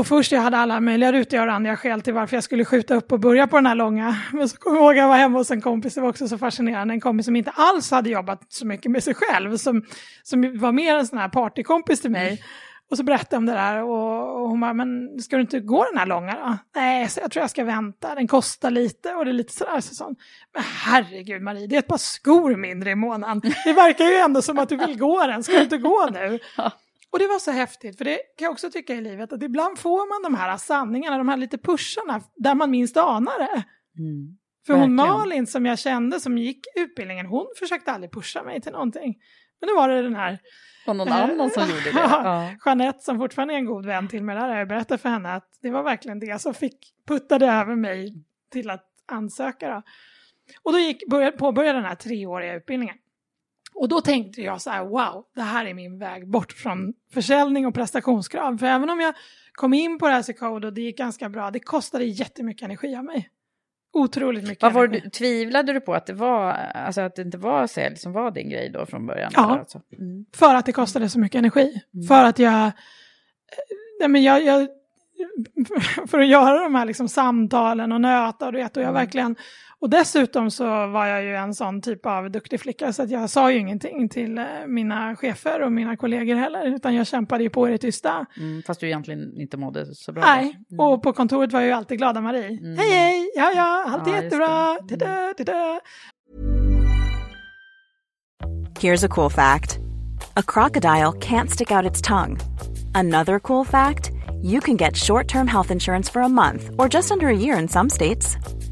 Och först jag hade alla möjliga rutiga och randiga skäl till varför jag skulle skjuta upp och börja på den här långa. Men så kom jag ihåg att jag var hemma hos en kompis, det var också så fascinerande, en kompis som inte alls hade jobbat så mycket med sig själv, som, som var mer en sån här partykompis till mig. Och så berättade jag om det där och, och hon bara, men ska du inte gå den här långa då? Nej, så jag tror jag ska vänta, den kostar lite och det är lite sådär. Så sa hon, men herregud Marie, det är ett par skor mindre i månaden. Det verkar ju ändå som att du vill gå den, ska du inte gå nu? [LAUGHS] Och det var så häftigt, för det kan jag också tycka i livet, att ibland får man de här sanningarna, de här lite pusharna, där man minst anar det. Mm. För hon. Malin som jag kände som gick utbildningen, hon försökte aldrig pusha mig till någonting. Men nu var det den här Och någon annan som gjorde det. [LAUGHS] Ja. Jeanette som fortfarande är en god vän till mig, där jag berättat för henne att det var verkligen det som fick puttade över mig till att ansöka. Då. Och då gick, började, påbörjade den här treåriga utbildningen. Och då tänkte jag så här, wow, det här är min väg bort från försäljning och prestationskrav. För även om jag kom in på det här Secode och det gick ganska bra, det kostade jättemycket energi av mig. Otroligt mycket Vad var du, tvivlade du på att det var, alltså att det inte var sälj som var din grej då från början? Ja. Alltså? Mm. För att det kostade så mycket energi. För att jag, eh, nej men jag, jag, [LAUGHS] för att göra de här liksom samtalen och nöta och vet, och jag verkligen, och dessutom så var jag ju en sån typ av duktig flicka så att jag sa ju ingenting till eh, mina chefer och mina kollegor heller, utan jag kämpade ju på i det tysta. Mm, fast du egentligen inte mådde så bra. Nej, Mm. och på kontoret var jag ju alltid glada Marie. Hej hej, ja ja, allt är Ja, jättebra, det. da-da, da-da. Here's a cool fact a crocodile can't stick out its tongue. Another cool fact you can get short term health insurance for a month or just under a year in some states.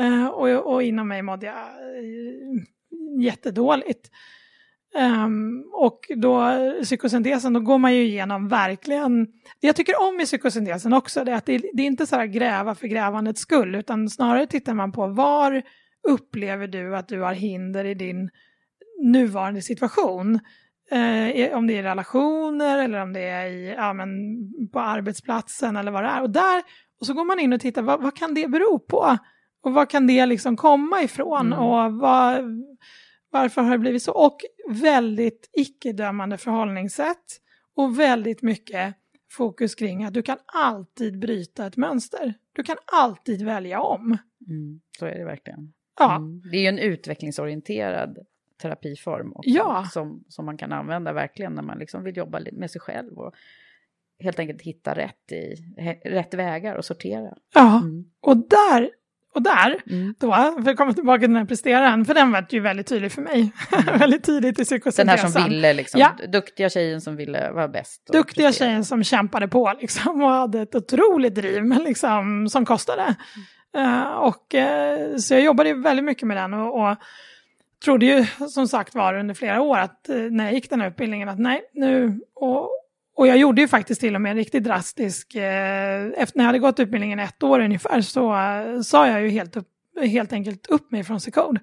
Eh, och, och inom mig mådde jag eh, jättedåligt. Um, och då psykosyntesen, då går man ju igenom verkligen, det jag tycker om i psykosyntesen också, det är att det, det är inte så här gräva för grävandets skull, utan snarare tittar man på var upplever du att du har hinder i din nuvarande situation? Eh, om det är i relationer eller om det är i, ja, men på arbetsplatsen eller vad det är. Och, där, och så går man in och tittar, vad, vad kan det bero på? Och vad kan det liksom komma ifrån? Mm. Och vad, varför har det blivit så? Och väldigt icke-dömande förhållningssätt. Och väldigt mycket fokus kring att du kan alltid bryta ett mönster. Du kan alltid välja om. Mm, så är det verkligen. Ja. Mm. Det är ju en utvecklingsorienterad terapiform också, Ja. som, som man kan använda verkligen när man liksom vill jobba med sig själv och helt enkelt hitta rätt, i, rätt vägar och sortera. Ja, Mm. och där, och där, Mm. då, för att komma tillbaka till den här presteraren, för den var ju väldigt tydlig för mig. [LAUGHS] väldigt tidigt i Den psykosyntesen. här som ville, liksom, Ja. duktiga tjejen som ville vara bäst. Duktiga prestera. tjejen som kämpade på liksom, och hade ett otroligt driv [LAUGHS] liksom, som kostade. Eh, och, eh, så jag jobbade väldigt mycket med den och, och trodde ju som sagt var under flera år att eh, när jag gick den här utbildningen att nej nu och, och jag gjorde ju faktiskt till och med en riktigt drastisk, eh, efter när jag hade gått utbildningen ett år ungefär så eh, sa jag ju helt, upp, helt enkelt upp mig från Secode.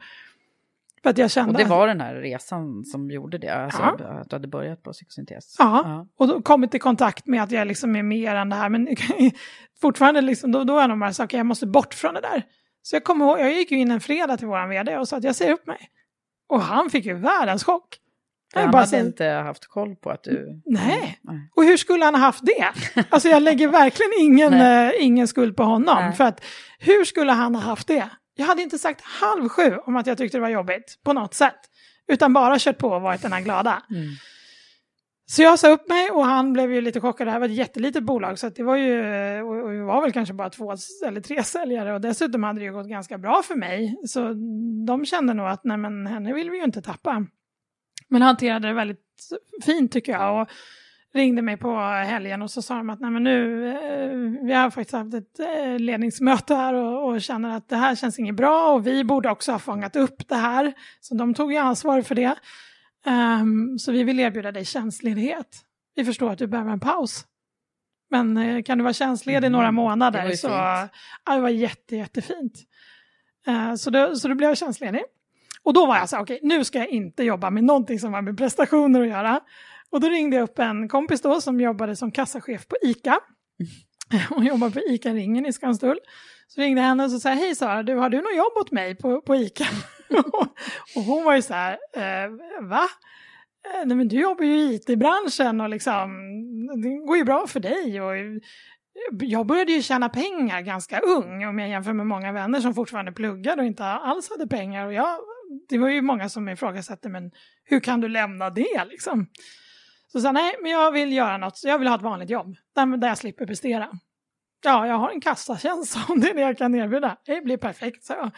För att jag kände Och det var den här resan som gjorde det, alltså Ja. att du hade börjat på psykosyntes. Ja, och då kommit i kontakt med att jag liksom är mer än det här. Men [LAUGHS] fortfarande liksom, då, då är nog bara så, okej jag måste bort från det där. Så jag kommer ihåg, jag gick ju in en fredag till våran vd och sa att jag säger upp mig. Och han fick ju världens chock. Jag Han hade säger, inte haft koll på att du... Nej. Nej. Och hur skulle han ha haft det? [LAUGHS] Alltså jag lägger verkligen ingen, Nej. eh, ingen skuld på honom. Nej. För att hur skulle han ha haft det? Jag hade inte sagt halv sju om att jag tyckte det var jobbigt på något sätt. Utan bara kört på och varit den här glada. Mm. Så jag sa upp mig och han blev ju lite chockad. Det här var ett jättelitet bolag så det var ju, och och vi var väl kanske bara två eller tre säljare och dessutom hade det ju gått ganska bra för mig. Så de kände nog att nej men henne vill vi ju inte tappa. Men hanterade det väldigt fint tycker jag och ringde mig på helgen och så sa de att nej men nu, eh, vi har faktiskt haft ett eh, ledningsmöte här och, och känner att det här känns inget bra och vi borde också ha fångat upp det här. Så de tog ju ansvar för det. Ehm, så vi vill erbjuda dig tjänstledighet. Vi förstår att du behöver en paus. Men eh, kan du vara tjänstledig Mm, några det månader var ju så fint. ja, det var jätte, jättefint. Eh, så, då, så då blev jag tjänstledig. Och då var jag så här, okej, nu ska jag inte jobba med någonting som har med prestationer att göra. Och då ringde jag upp en kompis då som jobbade som kassachef på ICA. Hon jobbar på ICA-ringen i Skanstull. Så ringde jag henne och så sa hej Sara, du, har du något jobb åt mig på, på ICA? [LAUGHS] och hon var ju så här, eh, va? Eh, Nej men du jobbar ju i IT-branschen och liksom, det går ju bra för dig. Och jag började ju tjäna pengar ganska ung om jag jämför med många vänner som fortfarande pluggade och inte alls hade pengar. Och jag, det var ju många som ifrågasatte, men hur kan du lämna det liksom? Så sa nej, men jag vill göra något, så jag vill ha ett vanligt jobb där, där jag slipper prestera. Ja, jag har en kassatjänst [LAUGHS] om det är det jag kan erbjuda. Det blir perfekt, så jag.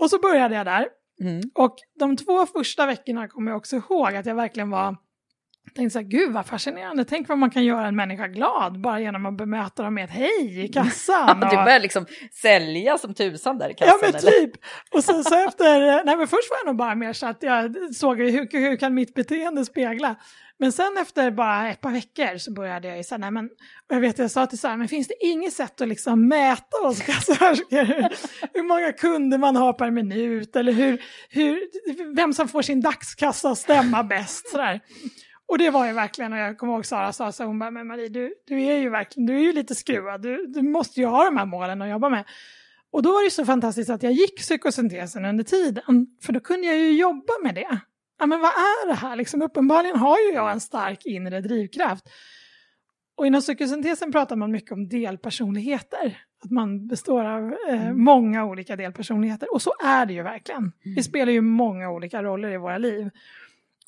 Och så började jag där. Mm. Och de två första veckorna kommer jag också ihåg att jag verkligen var tänkte så här, gud vad fascinerande, tänk vad man kan göra en människa glad bara genom att bemöta dem med ett hej i kassan. Ja, [LAUGHS] du började liksom sälja som tusan där i kassan? Ja men typ. Och sen så efter, nej men först var jag nog bara mer så att jag såg hur, hur kan mitt beteende spegla. Men sen efter bara ett par veckor så började jag ju säga, nej men, och jag vet jag sa till Sara, men finns det inget sätt att liksom mäta oss [LAUGHS] kassörskor? hur många kunder man har per minut eller hur, hur, vem som får sin dagskassa att stämma bäst sådär. Och det var ju verkligen, och jag kommer ihåg Sara sa så hon bara, men Marie du, du är ju verkligen, du är ju lite skruvad, du, du måste ju ha de här målen att jobba med. Och då var det så fantastiskt att jag gick psykosyntesen under tiden, för då kunde jag ju jobba med det. Ja men vad är det här, liksom uppenbarligen har ju jag en stark inre drivkraft. Och inom psykosyntesen pratar man mycket om delpersonligheter. Att man består av eh, mm. många olika delpersonligheter. Och så är det ju verkligen. Mm. Vi spelar ju många olika roller i våra liv.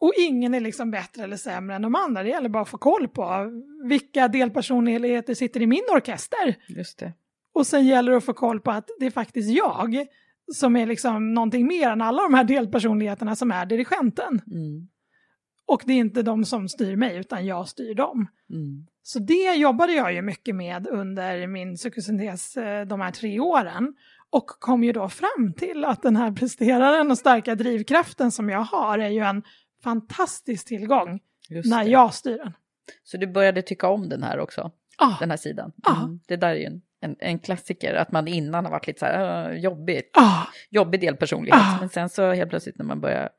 Och ingen är liksom bättre eller sämre än de andra. Det gäller bara att få koll på vilka delpersonligheter sitter i min orkester. Just det. Och sen gäller det att få koll på att det är faktiskt jag som är liksom någonting mer än alla de här delpersonligheterna som är dirigenten. Mm. Och det är inte de som styr mig utan jag styr dem. Mm. Så det jobbade jag ju mycket med under min psykosyntes eh, de här tre åren. Och kom ju då fram till att den här presteraren och starka drivkraften som jag har är ju en fantastisk tillgång när jag styr den. Så du började tycka om den här också? Ah. Den här sidan? Mm. Det där är ju en, en, en, klassiker, att man innan har varit lite så här uh, jobbigt, ah. jobbig delpersonlighet. Ah. Men sen så helt plötsligt när man börjar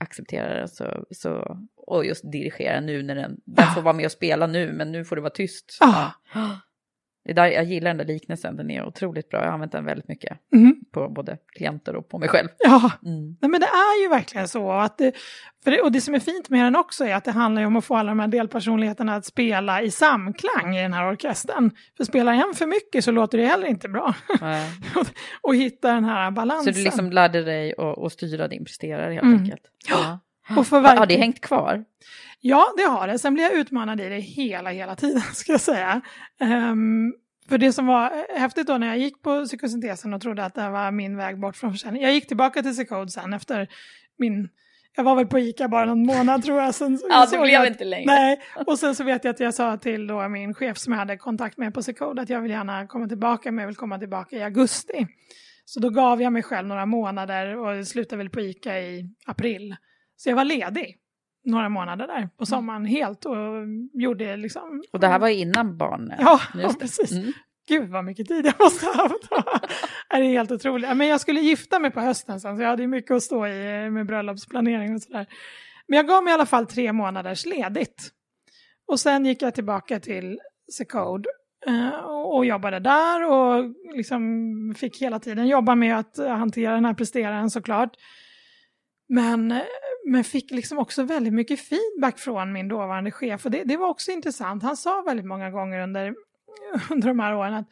acceptera det så, så, och just dirigera nu när den, den får vara med och spela nu, men nu får det vara tyst. Ja. Det där, jag gillar den där liknelsen, den är otroligt bra. Jag har använt den väldigt mycket mm. på både klienter och på mig själv. Ja, mm. Nej, men det är ju verkligen så. Att det, det, och det som är fint med den också är att det handlar om att få alla de här delpersonligheterna att spela i samklang i den här orkestern. För spelar en för mycket så låter det heller inte bra. [LAUGHS] och hitta den här balansen. Så du liksom lärde dig att styra din presterare helt mm. enkelt? Ja. Och för Har det hängt kvar? Ja, det har det. Sen blir jag utmanad i det hela, hela tiden, [LAUGHS] ska jag säga. Um, för det som var häftigt då när jag gick på psykosyntesen och trodde att det var min väg bort från försäljning. Jag gick tillbaka till Psykode sen efter min jag var väl på ICA bara någon månad tror jag. Sen, ja, det blev inte längre. Nej, och sen så vet jag att jag sa till då min chef som jag hade kontakt med på Secode att jag vill gärna komma tillbaka, men jag vill komma tillbaka i augusti. Så då gav jag mig själv några månader och slutade väl på ICA i april. Så jag var ledig några månader där på mm. sommaren helt och gjorde liksom... Och det här var innan barnen? Ja, ja precis. Mm. Gud vad mycket tid jag måste ha haft. [LAUGHS] det är helt otroligt. Men jag skulle gifta mig på hösten sen så jag hade mycket att stå i med bröllopsplanering och sådär. Men jag gav mig i alla fall tre månaders ledigt. Och sen gick jag tillbaka till Secode eh, och jobbade där och liksom fick hela tiden jobba med att hantera den här presteraren såklart. Men men fick liksom också väldigt mycket feedback från min dåvarande chef och det, det var också intressant. Han sa väldigt många gånger under, [LAUGHS] under de här åren att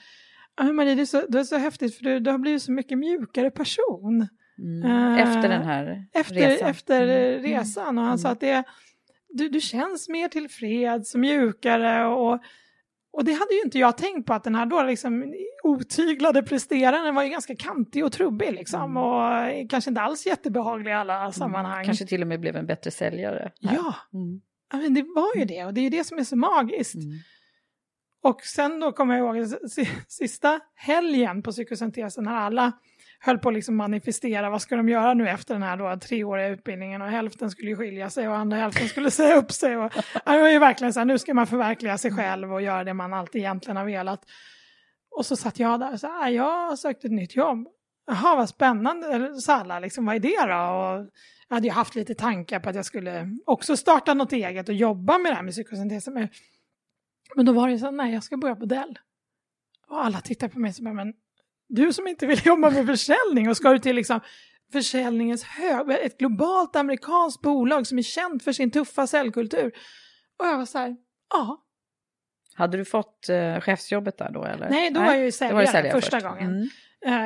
Marie, det är, så, det är så häftigt för du, du har blivit så mycket mjukare person. Mm. Efter den här efter, resan? Efter mm. resan och han mm. sa att det, du, du känns mer tillfreds, mjukare och och det hade ju inte jag tänkt på att den här då liksom otyglade presteraren var ju ganska kantig och trubbig liksom mm. och kanske inte alls jättebehaglig i alla mm. sammanhang. Kanske till och med blev en bättre säljare. Här. Ja, mm. men det var ju det och det är ju det som är så magiskt. Mm. Och sen då kommer jag ihåg sista helgen på psykosyntesen när alla höll på att liksom manifestera vad ska de göra nu efter den här då, treåriga utbildningen och hälften skulle skilja sig och andra hälften skulle [LAUGHS] säga upp sig. Och, det var ju verkligen så här, nu ska man förverkliga sig själv och göra det man alltid egentligen har velat. Och så satt jag där och sa, jag har sökt ett nytt jobb. Jaha, vad spännande, sa alla, liksom, vad är det då? Och jag hade ju haft lite tankar på att jag skulle också starta något eget och jobba med det här med psykosyntesen. Men då var det så, nej, jag ska börja på Dell. Och alla tittade på mig och sa, men du som inte vill [LAUGHS] jobba med försäljning och ska du till liksom försäljningens hög, ett globalt amerikanskt bolag som är känt för sin tuffa säljkultur. Och jag var så här, ja. Hade du fått eh, chefsjobbet där då eller? Nej, då var jag ju säljare, säljare första först. gången. Mm.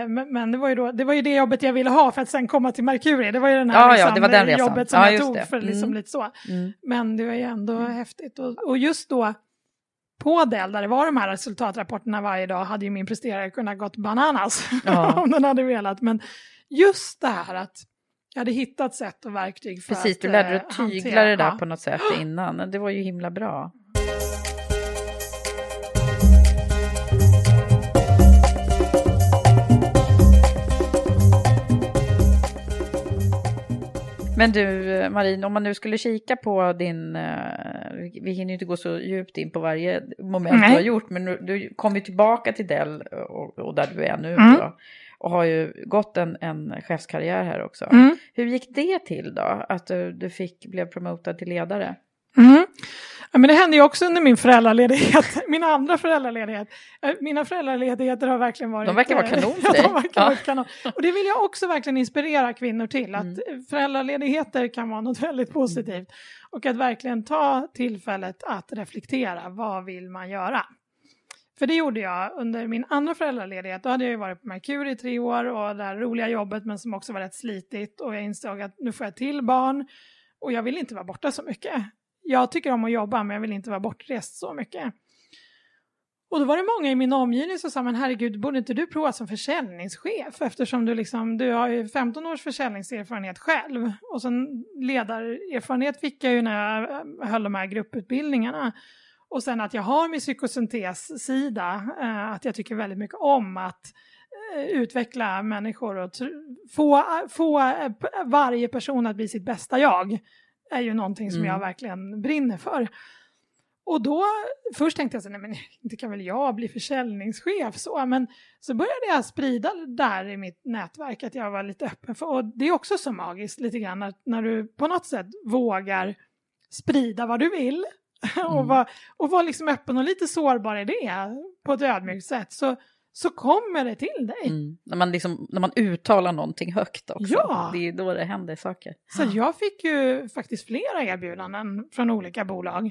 Eh, Men, men det, var ju då, det var ju det jobbet jag ville ha för att sen komma till Mercury. Det var ju den här Ja, ja, liksom, det var den resan. jobbet som Ja, jag tog det. för liksom Mm. lite så. Mm. Men det var ju ändå häftigt. Och, och just då på Dell, där det var de här resultatrapporterna varje dag, hade ju min presterare kunnat gått bananas Ja. [LAUGHS] om den hade velat. Men just det här att jag hade hittat sätt och verktyg för Precis, att du lärde dig eh, att tygla hantera- det där på något sätt innan. Det var ju himla bra. Men du, Marin, om man nu skulle kika på din... eh, vi hinner ju inte gå så djupt in på varje moment Nej. du har gjort, men du, du kom ju tillbaka till Dell och, och där du är nu. Mm. Då, och har ju gått en, en chefskarriär här också. Mm. Hur gick det till då? Att du, du fick, blev promotad till ledare? Mm. Ja, men det hände ju också under min föräldraledighet, [LAUGHS] min andra föräldraledighet. Eh, Mina föräldraledigheter har verkligen varit... De verkar vara eh, kanon för [LAUGHS] ja, dig. de verkar Ja. vara kanon. Och det vill jag också verkligen inspirera kvinnor till, att Mm. föräldraledigheter kan vara något [LAUGHS] väldigt positivt. Och att verkligen ta tillfället att reflektera, vad vill man göra? För det gjorde jag under min andra föräldraledighet. Då hade jag ju varit på Merkur i tre år och det här roliga jobbet men som också var rätt slitigt. Och jag insåg att nu får jag till barn och jag vill inte vara borta så mycket. Jag tycker om att jobba men jag vill inte vara bortrest så mycket. Och då var det många i min omgivning som sa, men herregud, borde inte du prova som försäljningschef? Eftersom du, liksom, du har ju 15 års försäljningserfarenhet själv. Och sen ledarerfarenhet fick jag ju när jag eh, höll de här grupputbildningarna. Och sen att jag har min psykosyntessida, eh, att jag tycker väldigt mycket om att eh, utveckla människor och få, få eh, varje person att bli sitt bästa jag är ju någonting som Mm. jag verkligen brinner för. Och då, först tänkte jag så nej men inte kan väl jag bli försäljningschef så, men så började jag sprida det där i mitt nätverk att jag var lite öppen för, och det är också så magiskt lite grann att när du på något sätt vågar sprida vad du vill [LAUGHS] och Mm. vara och var liksom öppen och lite sårbar i det på ett ödmjukt sätt så, så kommer det till dig. Mm. När, man liksom, när man uttalar någonting högt också. Ja. Det är då det händer saker. Så jag fick ju faktiskt flera erbjudanden från olika bolag.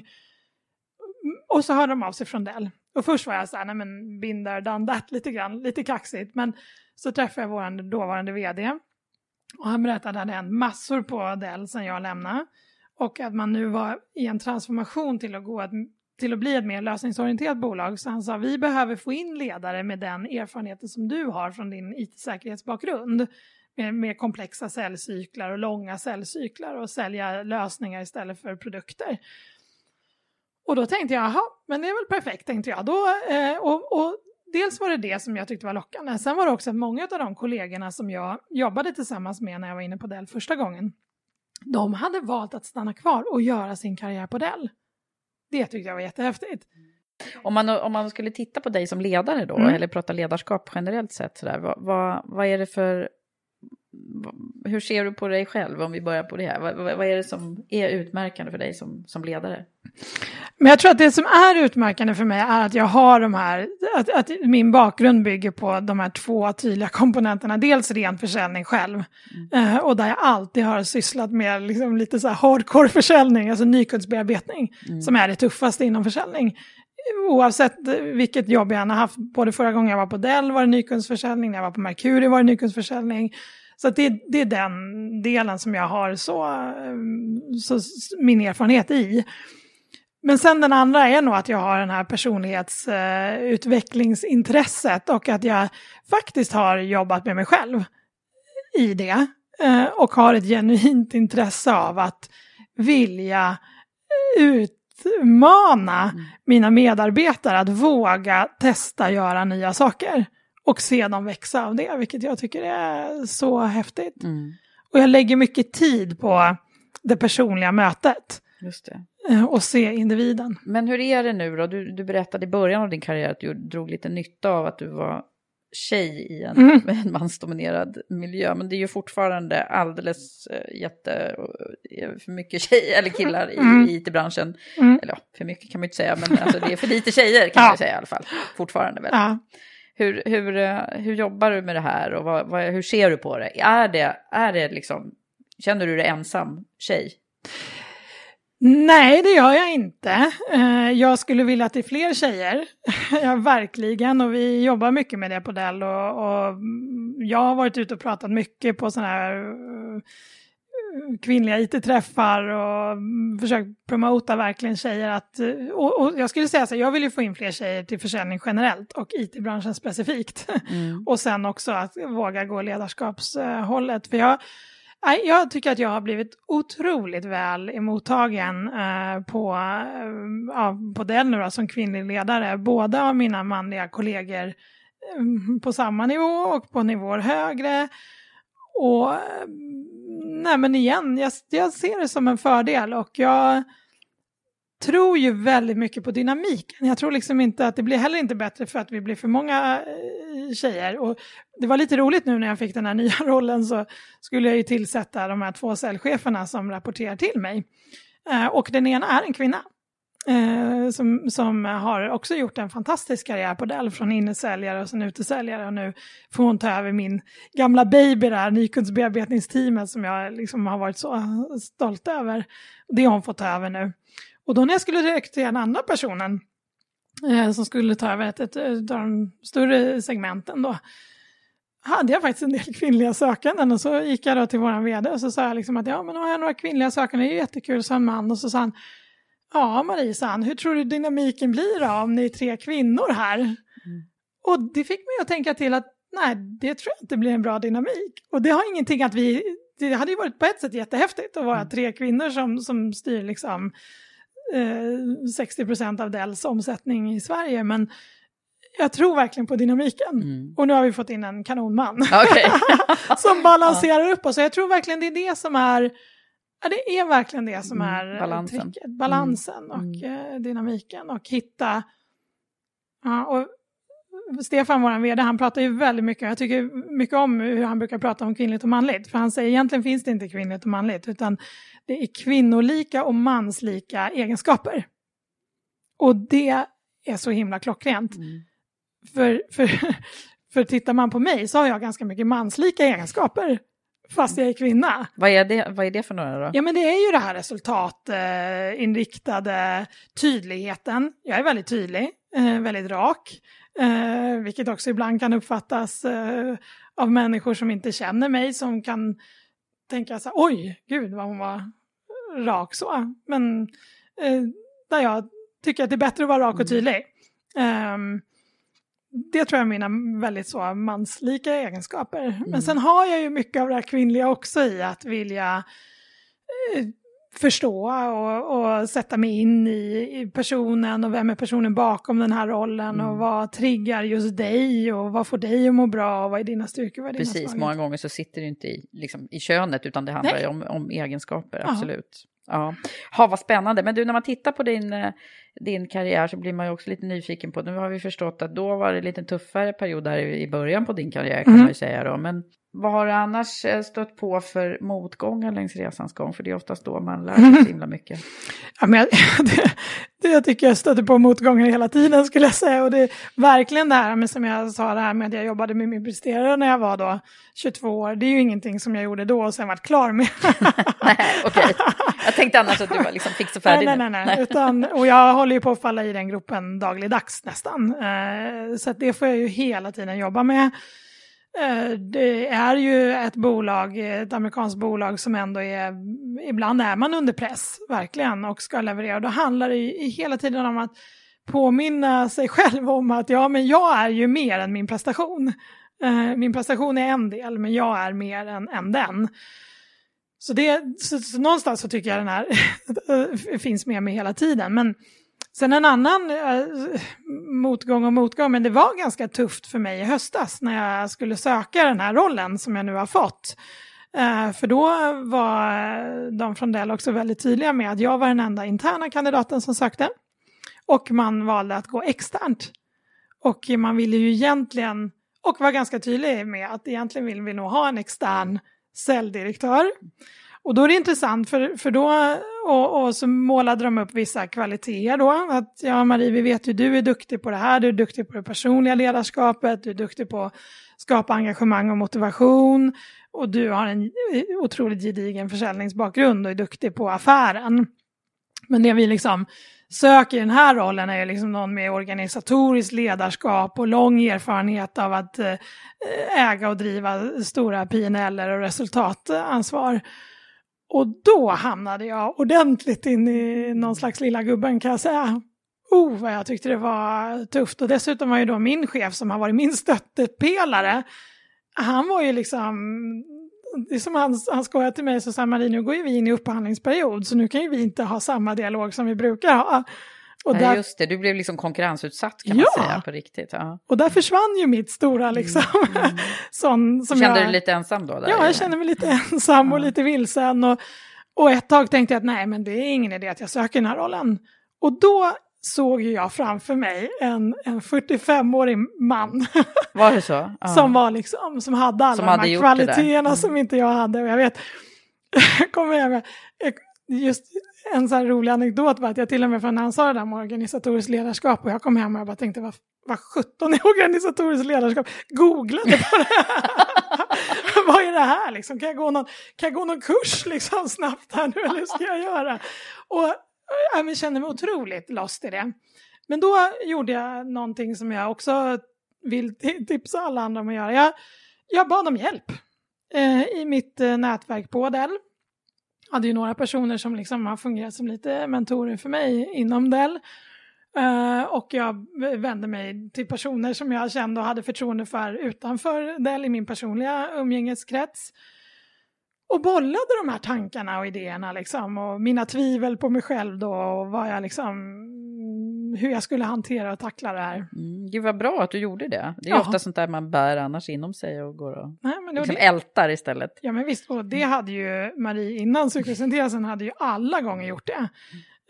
Och så hörde de av sig från Dell. Och först var jag så här, nej men binder done that lite grann, lite kaxigt. Men så träffade jag vår dåvarande vd. Och han berättade att det hade hänt massor på Dell sedan jag lämnade. Och att man nu var i en transformation till att, gå ett, till att bli ett mer lösningsorienterat bolag. Så han sa, vi behöver få in ledare med den erfarenheten som du har från din it-säkerhetsbakgrund med med komplexa säljcyklar och långa säljcyklar och sälja lösningar istället för produkter. Och då tänkte jag, jaha, men det är väl perfekt, tänkte jag. Då, eh, och, och dels var det det som jag tyckte var lockande. Sen var det också att många av de kollegorna som jag jobbade tillsammans med när jag var inne på Dell första gången, de hade valt att stanna kvar och göra sin karriär på Dell. Det tyckte jag var jättehäftigt. Om man, om man skulle titta på dig som ledare då, Mm. eller prata ledarskap generellt sett, sådär, vad, vad, vad är det för... Hur ser du på dig själv om vi börjar på det här? Vad, vad är det som är utmärkande för dig som, som ledare? Men jag tror att det som är utmärkande för mig är att jag har de här, att, att min bakgrund bygger på de här två tydliga komponenterna. Dels ren försäljning själv, eh, och där jag alltid har sysslat med liksom lite så här hardcore försäljning, alltså nykundsbearbetning, som är det tuffaste inom försäljning. Oavsett vilket jobb jag än har haft, både förra gången jag var på Dell var det nykundsförsäljning, när jag var på Mercury var det nykundsförsäljning. Så det, det är den delen som jag har så, eh, så min erfarenhet i. Men sen den andra är nog att jag har den här personlighetsutvecklingsintresset och att jag faktiskt har jobbat med mig själv i det. eh, Och har ett genuint intresse av att vilja utmana mina medarbetare att våga testa göra nya saker och se dem växa av det, vilket jag tycker är så häftigt. Och jag lägger mycket tid på det personliga mötet Just det. eh, och se individen. Men hur är det nu då? Du, du berättade i början av din karriär att du drog lite nytta av att du var tjej i en, Mm. [LAUGHS] en mansdominerad miljö. Men det är ju fortfarande alldeles äh, jätte, eh, för mycket tjejer eller killar i, Mm. i IT-branschen. Mm. Eller ja, för mycket kan man ju inte säga, men alltså, det är för lite tjejer kan Ja. man säga i alla fall. Fortfarande väl. Ja. Hur, hur, eh, hur jobbar du med det här och vad, vad, hur ser du på det? Är det, är det liksom, känner du dig ensam tjej? Nej, det gör jag inte. Eh, jag skulle vilja att det är fler tjejer, [LAUGHS] ja, verkligen. Och vi jobbar mycket med det på Dell. Och, och mm, jag har varit ute och pratat mycket på sådana här eh, kvinnliga IT-träffar och försökt promota verkligen tjejer att, och, och, jag skulle säga så här, jag vill ju få in fler tjejer till försäljning generellt och IT-branschen specifikt. Mm. [LAUGHS] och sen också att våga gå ledarskapshållet. För jag, jag tycker att jag har blivit otroligt väl emottagen eh, på, eh, ja, på den nu då, som kvinnlig ledare, både av mina manliga kollegor eh, på samma nivå och på nivåer högre. Och eh, nej men igen, jag, jag ser det som en fördel och jag tror ju väldigt mycket på dynamiken. Jag tror liksom inte att det blir heller inte bättre för att vi blir för många eh, tjejer. Och det var lite roligt nu när jag fick den här [LAUGHS] nya rollen så skulle jag ju tillsätta de här två säljcheferna som rapporterar till mig. Eh, och den ena är en kvinna. Eh, som, som har också gjort en fantastisk karriär på Dell från innesäljare och sen utesäljare och nu får hon ta över min gamla baby där, nykundsbearbetningsteamet som jag liksom har varit så stolt över. Det har hon fått ta över nu. Och då när jag skulle rekrytera den andra personen eh, som skulle ta över ett, ett, ett av de större segmenten då, hade jag faktiskt en del [LAUGHS] kvinnliga sökanden och så gick jag då till våran vd och så sa jag liksom att ja men har jag några kvinnliga sökande, det är ju jättekul, sa en man och så sa han Ja Marie, sa han, hur tror du dynamiken blir då om ni är tre kvinnor här? Mm. Och det fick mig att tänka till att nej, det tror jag inte blir en bra dynamik. Och det har ingenting att vi, det hade ju varit på ett sätt jättehäftigt att vara mm. tre kvinnor som, som styr liksom 60 eh, procent av Dells omsättning i Sverige. Men jag tror verkligen på dynamiken. Mm. Och nu har vi fått in en kanonman okay. [LAUGHS] som balanserar [LAUGHS] ja. upp oss. Jag tror verkligen det är det som är Ja, det är verkligen det som mm, är balansen, tricket. balansen mm. och mm. dynamiken och hitta... Ja, och Stefan, vår vd, han pratar ju väldigt mycket, jag tycker mycket om hur han brukar prata om kvinnligt och manligt, för han säger egentligen finns det inte kvinnligt och manligt, utan det är kvinnolika och manslika egenskaper. Och det är så himla klockrent. Mm. För, för, [LAUGHS] för tittar man på mig så har jag ganska mycket manslika egenskaper fast jag är kvinna. Vad är det, vad är det för några då? Ja men det är ju det här resultatinriktade tydligheten. Jag är väldigt tydlig, eh, väldigt rak, eh, vilket också ibland kan uppfattas eh, av människor som inte känner mig som kan tänka så här, oj, gud vad hon var rak så. Men där jag tycker att det är bättre att vara rak och mm. tydlig. Um, det tror jag är mina väldigt så manslika egenskaper. Mm. Men sen har jag ju mycket av det här kvinnliga också i att vilja eh, förstå och, och, sätta mig in i, i, personen och vem är personen bakom den här rollen mm. och vad triggar just dig och vad får dig att må bra och vad är dina styrkor vad är dina Precis, många gånger så sitter det inte i, liksom, i könet utan det handlar ju om, om egenskaper, absolut. Ja, ha, vad spännande. Men du, när man tittar på din, eh, din karriär så blir man ju också lite nyfiken på, nu har vi förstått att då var det lite tuffare period där i början på din karriär kan mm. man ju säga då. Men vad har du annars eh, stött på för motgångar längs resans gång? För det är oftast då man lär sig så himla mycket. [LAUGHS] Ja, men jag, [LAUGHS] det, det jag tycker jag stöter på motgångar hela tiden skulle jag säga. Och det är verkligen det här med som jag sa det här med att jag jobbade med min presterare när jag var då 22 år. Det är ju ingenting som jag gjorde då och sen varit klar med. [LAUGHS] nej, okej. Okay. Jag tänkte annars att du var liksom fix och färdig. Nej, nej, nej. nej. Utan, och jag håller ju på att falla i den gruppen dagligdags nästan. Uh, så det får jag ju hela tiden jobba med. Eh, det är ju ett bolag, ett amerikanskt bolag som ändå är, ibland är man under press, verkligen, och ska leverera. Då handlar det hela tiden om att påminna sig [LAUGHS] själv om att ja, men jag är ju mer än min prestation. Eh, min prestation är en del, men jag är mer än, än den. Så, det, så, så någonstans så tycker jag den här [LAUGHS] finns med mig hela tiden. Men Sen en annan eh, motgång och motgång, men det var ganska tufft för mig i höstas när jag skulle söka den här rollen som jag nu har fått. Eh, för då var eh, de från Dell också väldigt tydliga med att jag var den enda interna kandidaten som sökte. Och man valde att gå externt. Och man ville ju egentligen, och var ganska tydlig med att egentligen vill vi nog ha en extern säljdirektör. Och då är det intressant för, för då, och, och, så målade de upp vissa kvaliteter då. Att ja Marie, vi vet ju du är duktig på det här, du är duktig på det personliga ledarskapet, du är duktig på att skapa engagemang och motivation och du har en otroligt gedigen försäljningsbakgrund och är duktig på affären. Men det vi liksom söker i den här rollen är liksom någon med organisatoriskt ledarskap och lång erfarenhet av att eh, äga och driva stora PNL och resultatansvar. Och då hamnade jag ordentligt in i någon slags lilla gubben kan jag säga. Oh, vad jag tyckte det var tufft. Och dessutom var ju då min chef som har varit min stöttepelare, han var ju liksom det är som han, han skojar till mig så sa Marie, nu går ju vi in i upphandlingsperiod så nu kan ju vi inte ha samma dialog som vi brukar ha. Och där, just det, du blev liksom konkurrensutsatt kan man säga på riktigt. Ja. Och där försvann ju mitt stora liksom. Mm. Mm. [LAUGHS] sån, som kände jag, du dig lite ensam då? Där, ja, jag kände mig lite [LAUGHS] ensam och lite vilsen. Och, och ett tag tänkte jag att nej, men det är ingen idé att jag söker den här rollen. Och då såg jag framför mig en, en 45-årig man. [LAUGHS] Var det så? Ja. som, var liksom, som hade alla som de här kvaliteterna mm. som inte jag hade. Och jag vet, kommer jag med, just en sån här rolig anekdot var att jag till och med, från när han sa det där med organisatoriskt ledarskap och jag kom hem och jag bara tänkte vad, vad 17 är [LAUGHS] organisatoriskt ledarskap? Googlade på det. [LAUGHS] vad är det här liksom? Kan jag gå någon, kan jag gå någon kurs liksom snabbt här nu eller hur ska jag göra? Och äh, jag kände mig otroligt lost i det. Men då gjorde jag någonting som jag också vill tipsa alla andra om att göra. Jag, jag bad om hjälp eh, i mitt eh, nätverk på Dell. Jag hade ju några personer som liksom har fungerat som lite mentorer för mig inom Dell. Uh, och jag vände mig till personer som jag kände och hade förtroende för utanför Dell i min personliga umgängeskrets och bollade de här tankarna och idéerna liksom och mina tvivel på mig själv då och vad jag liksom hur jag skulle hantera och tackla det här. Mm, det var bra att du gjorde det. Det är ja. ofta sånt där man bär annars inom sig och går och Nej, men liksom det... ältar istället. Ja men visst, och det hade ju Marie innan psykosyntesen hade ju alla gånger gjort det.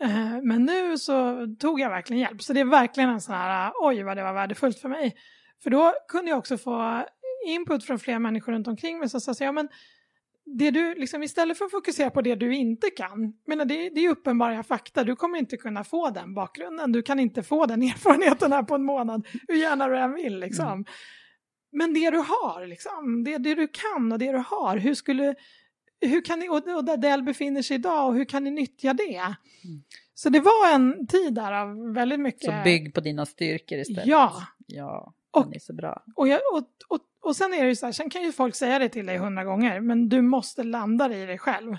Uh, men nu så tog jag verkligen hjälp, så det är verkligen en sån här oj vad det var värdefullt för mig. För då kunde jag också få input från fler människor runt omkring mig som sa ja men det du, liksom, istället för att fokusera på det du inte kan, menar, det, det är uppenbara fakta, du kommer inte kunna få den bakgrunden, du kan inte få den [LAUGHS] erfarenheten här på en månad, hur gärna du än vill. Liksom. Mm. Men det du har, liksom, det, det du kan och det du har, hur skulle, hur kan ni, och, och där Dell befinner sig idag, och hur kan ni nyttja det? Mm. Så det var en tid där av väldigt mycket... Så bygg på dina styrkor istället. Ja. Ja, och. Och, jag, och, och och sen är det ju så här, sen kan ju folk säga det till dig hundra gånger, men du måste landa det i dig själv.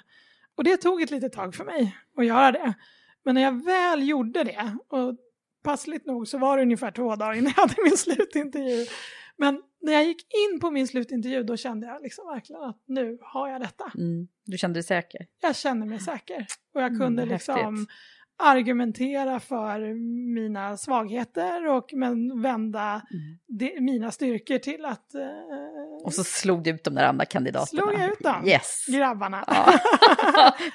Och det tog ett litet tag för mig att göra det. Men när jag väl gjorde det, och passligt nog så var det ungefär två dagar innan jag hade min slutintervju. Men när jag gick in på min slutintervju då kände jag liksom verkligen att nu har jag detta. Mm. Du kände dig säker? Jag kände mig säker. Och jag kunde mm, liksom häftigt argumentera för mina svagheter och men vända mm. de, mina styrkor till att... Eh, och så slog du ut de där andra kandidaterna? Slog jag ut dem, yes. grabbarna. Ja.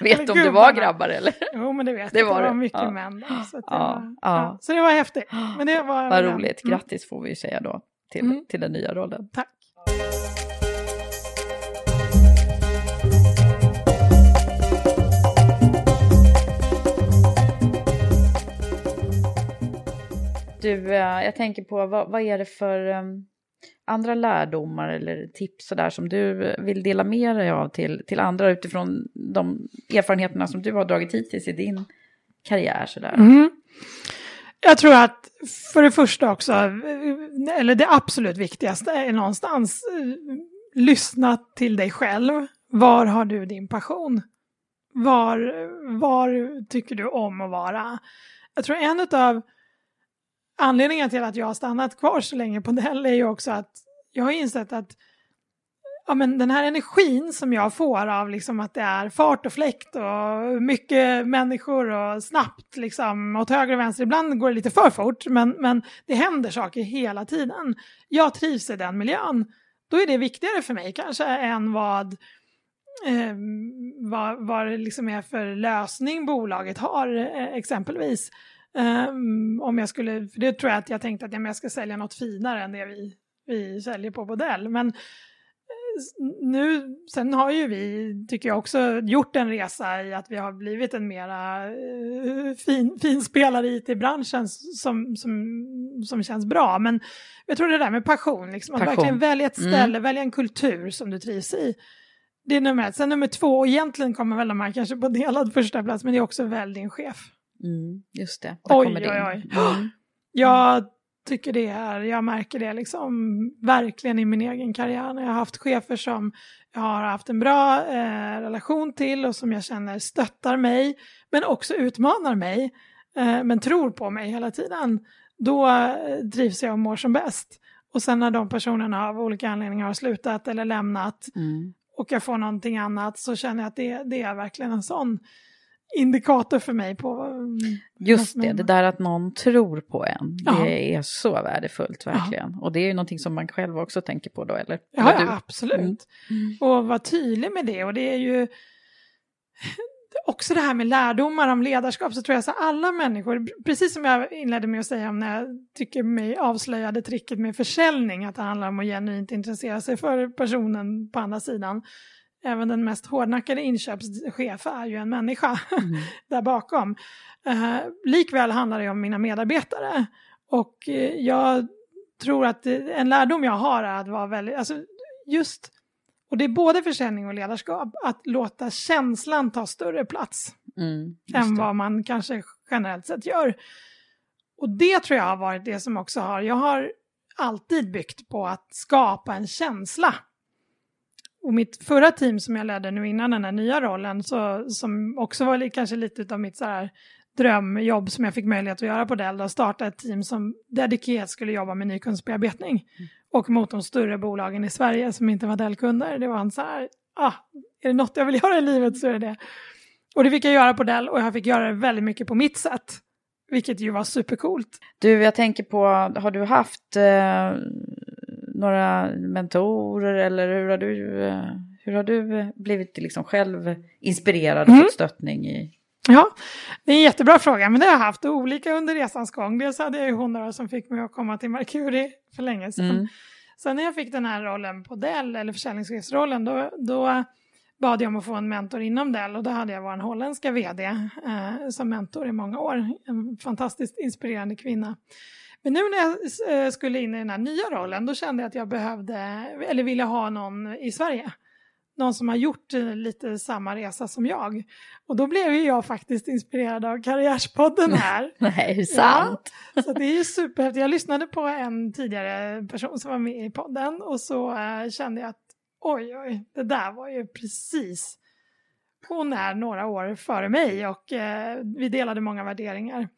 [LAUGHS] vet du om det var grabbar eller? Jo men det vet det jag, var det var mycket ja. män. Så, det var, ja. så det var häftigt. Men det var, [GASPS] Vad roligt, grattis får vi säga då till, mm. till den nya rollen. Tack. Du, eh, jag tänker på vad, vad är det för um, andra lärdomar eller tips så där som du vill dela med dig av till, till andra utifrån de erfarenheterna som du har dragit hittills i din karriär? Så där? Mm. Jag tror att för det första också, eller det absolut viktigaste är någonstans, eh, lyssna till dig själv. Var har du din passion? Var, var tycker du om att vara? Jag tror en av anledningen till att jag har stannat kvar så länge på Dell är ju också att jag har insett att ja, men den här energin som jag får av liksom att det är fart och fläkt och mycket människor och snabbt liksom åt höger och vänster. Ibland går det lite för fort men, men det händer saker hela tiden. Jag trivs i den miljön. Då är det viktigare för mig kanske än vad eh, vad, vad det liksom är för lösning bolaget har eh, exempelvis. Um, om jag skulle, för det tror jag att jag tänkte att ja, jag ska sälja något finare än det vi, vi säljer på Bodell. Men eh, nu, sen har ju vi, tycker jag också, gjort en resa i att vi har blivit en mera uh, fin, fin spelare i IT-branschen som, som, som känns bra. Men jag tror det där med passion, liksom, passion. att verkligen välja ett mm. ställe, mm. välja en kultur som du trivs i. Det är nummer ett. Sen nummer två, och egentligen kommer väl de här kanske på delad första plats, men det är också välj din chef. Mm, just det. Där Oj, kommer det oj, oj. Mm. [GASPS] Jag tycker det är, jag märker det liksom verkligen i min egen karriär när jag har haft chefer som jag har haft en bra eh, relation till och som jag känner stöttar mig men också utmanar mig eh, men tror på mig hela tiden. Då eh, trivs jag och mår som bäst. Och sen när de personerna av olika anledningar har slutat eller lämnat Mm. och jag får någonting annat så känner jag att det, det är verkligen en sån indikator för mig på... mm, Just det, det där att någon tror på en, det är så värdefullt verkligen. Och det är ju någonting som man själv också tänker på då, eller? Ja, Eller ja du? absolut. Mm. Och vara tydlig med det. Och det är ju också det här med lärdomar om ledarskap så tror jag så alla människor, precis som jag inledde med att säga om när jag tycker mig avslöjade tricket med försäljning, att det handlar om att genuint intressera sig för personen på andra sidan. Även den mest hårdnackade inköpschef är ju en människa [LAUGHS] där bakom. Uh, likväl handlar det om mina medarbetare. Och eh, jag tror att det, en lärdom jag har är att vara väldigt, alltså just, och det är både försäljning och ledarskap, att låta känslan ta större plats Mm, än vad man kanske generellt sett gör. Och det tror jag har varit det som också har, jag har alltid byggt på att skapa en känsla. Och mitt förra team som jag ledde nu innan den här nya rollen, så, som också var kanske lite av mitt så här drömjobb som jag fick möjlighet att göra på Dell, att starta ett team som dedikerat skulle jobba med nykunskapsbearbetning. Och mot de större bolagen i Sverige som inte var Dell-kunder. Det var en så här, ah, är det något jag vill [LAUGHS] göra i livet så är det det. Och det fick jag göra på Dell och jag fick göra det väldigt mycket på mitt sätt. Vilket ju var supercoolt. Du, jag tänker på, har du haft eh, några mentorer eller hur har du, eh, hur har du blivit liksom själv inspirerad och Mm. fått stöttning i? Ja, det är en jättebra fråga, men det har jag haft olika under resans gång. Dels hade jag ju hon som fick mig att komma till Mercury för länge sedan. Mm. Sen när jag fick den här rollen på Dell, eller försäljningschefsrollen, då, då bad jag om att få en mentor inom Dell och då hade jag vår holländska vd eh, som mentor i många år. En fantastiskt inspirerande kvinna. Men nu när jag eh, skulle in i den här nya rollen, då kände jag att jag behövde, eller ville ha någon i Sverige. Någon som har gjort eh, lite samma resa som jag. Och då blev ju jag faktiskt inspirerad av Karriärspodden [LAUGHS] här. Nej, hur sant? Ja, så det är ju superhäftigt. Jag lyssnade på en tidigare person som var med i podden och så eh, kände jag att oj, oj, det där var ju precis. Hon är några år före mig och eh, vi delade många värderingar.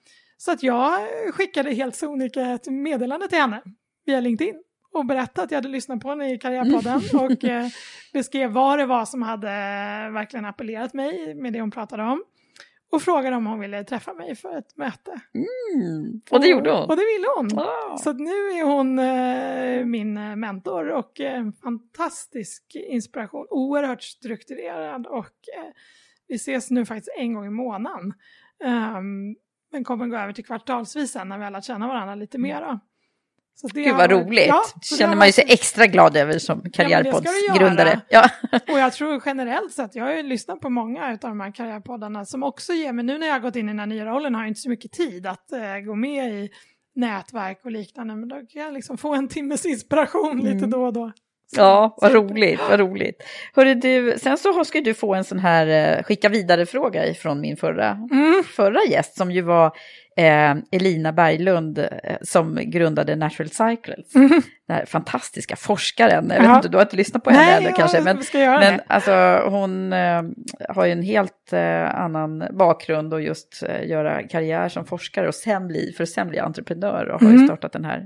Så att jag skickade helt sonika ett meddelande till henne via LinkedIn och berättade att jag hade lyssnat på henne i Karriärpodden och eh, beskrev vad det var som hade verkligen appellerat mig med det hon pratade om. Och frågade om hon ville träffa mig för ett möte. Mm. Och det gjorde hon? Och det ville hon. Ah. Så att nu är hon eh, min eh, mentor och eh, en fantastisk inspiration. Oerhört strukturerad och eh, vi ses nu faktiskt en gång i månaden. Um, men kommer gå över till kvartalsvis sen när vi har lärt känna varandra lite mera. Så det Gud vad varit- roligt. Ja, känner man ju sig extra glad över som karriärpoddsgrundare. göra. Ja. [LAUGHS] Och jag tror generellt sett, jag har ju lyssnat på många av de här karriärpoddarna som också ger mig, nu när jag har gått in i den här nya rollen har jag inte så mycket tid att eh, gå med i nätverk och liknande, men då kan jag liksom få en timmes inspiration lite Mm. då och då. Ja, vad roligt, vad roligt. Hörru du, sen så ska du få en sån här eh, skicka vidare-fråga ifrån min förra, Mm. förra gäst som ju var eh, Elina Berglund eh, som grundade Natural Cycles. Den här fantastiska forskaren. Jag vet inte, du har inte lyssnat på henne Nej, ännu ja, kanske. Men, men alltså hon eh, har ju en helt annan bakgrund och just göra karriär som forskare och sen bli, för att sen bli entreprenör och har ju Mm. startat den här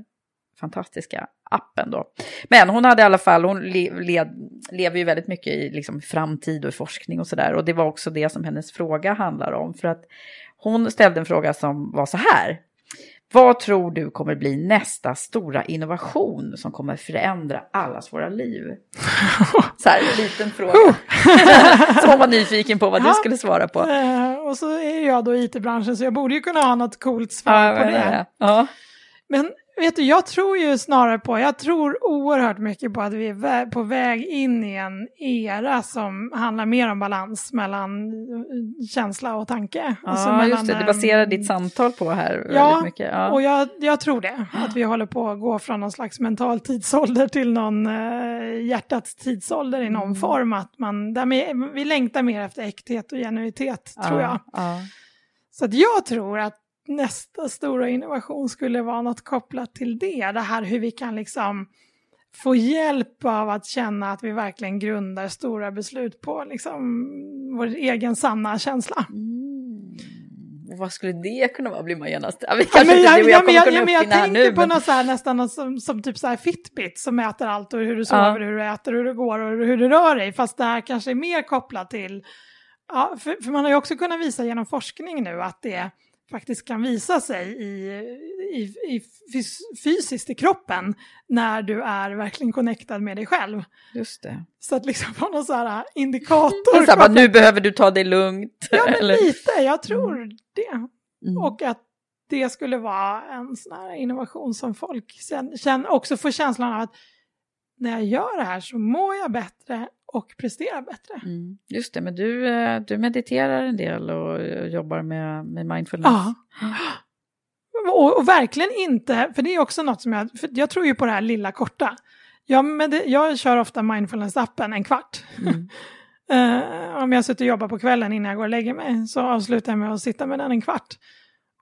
fantastiska appen då. Men hon hade i alla fall, hon le, led, lever ju väldigt mycket i liksom framtid och i forskning och sådär. Och det var också det som hennes fråga handlar om. För att hon ställde en fråga som var så här. Vad tror du kommer bli nästa stora innovation som kommer förändra allas våra liv? [LAUGHS] Så här, en liten fråga. [LAUGHS] som hon var nyfiken på vad du Ja. skulle svara på. Eh, och så är jag då i it-branschen så jag borde ju kunna ha något coolt svar på men, det. Ja, Men Vet du, jag tror ju snarare på, jag tror oerhört mycket på att vi är på väg in i en era som handlar mer om balans mellan eh, känsla och tanke. Ja, alltså mellan, just det, det baserar ditt samtal på här ja, väldigt mycket. Ja, och jag, jag tror det. Att vi håller på att gå från någon slags mental tidsålder till någon eh, hjärtats tidsålder i någon mm. form. Att man, där vi längtar mer efter äkthet och genuitet, ja, tror jag. Ja. Så jag tror att nästa stora innovation skulle vara något kopplat till det. Det här hur vi kan liksom få hjälp av att känna att vi verkligen grundar stora beslut på liksom vår egen sanna känsla. Mm. Och vad skulle det kunna vara, blir man genast... Ja, ja, men jag, jag, jag, jag, men jag tänker nu, på men... något så här, nästan något som, som typ så här Fitbit som mäter allt och hur du sover, ja. hur du äter, hur du går och hur du rör dig. Fast det här kanske är mer kopplat till... Ja, för, för man har ju också kunnat visa genom forskning nu att det faktiskt kan visa sig i, i, i fysiskt i kroppen när du är verkligen connectad med dig själv. Just det. Så att liksom på någon så här indikator. Så här, nu behöver du ta det lugnt. Ja, men eller? lite, jag tror mm. det. Mm. Och att det skulle vara en sån här innovation som folk känner, också får känslan av att när jag gör det här så mår jag bättre och prestera bättre. Mm. Just det, men du, eh, du mediterar en del och jobbar med, med mindfulness. Ja. [GASPS] Och, och, verkligen inte, för det är också något som jag, jag tror ju på det här lilla korta. Jag, med jag kör ofta mindfulness-appen en kvart. Mm. uh, [LAUGHS] om jag sitter och jobbar på kvällen innan jag går och lägger mig så avslutar jag med att sitta med den en kvart.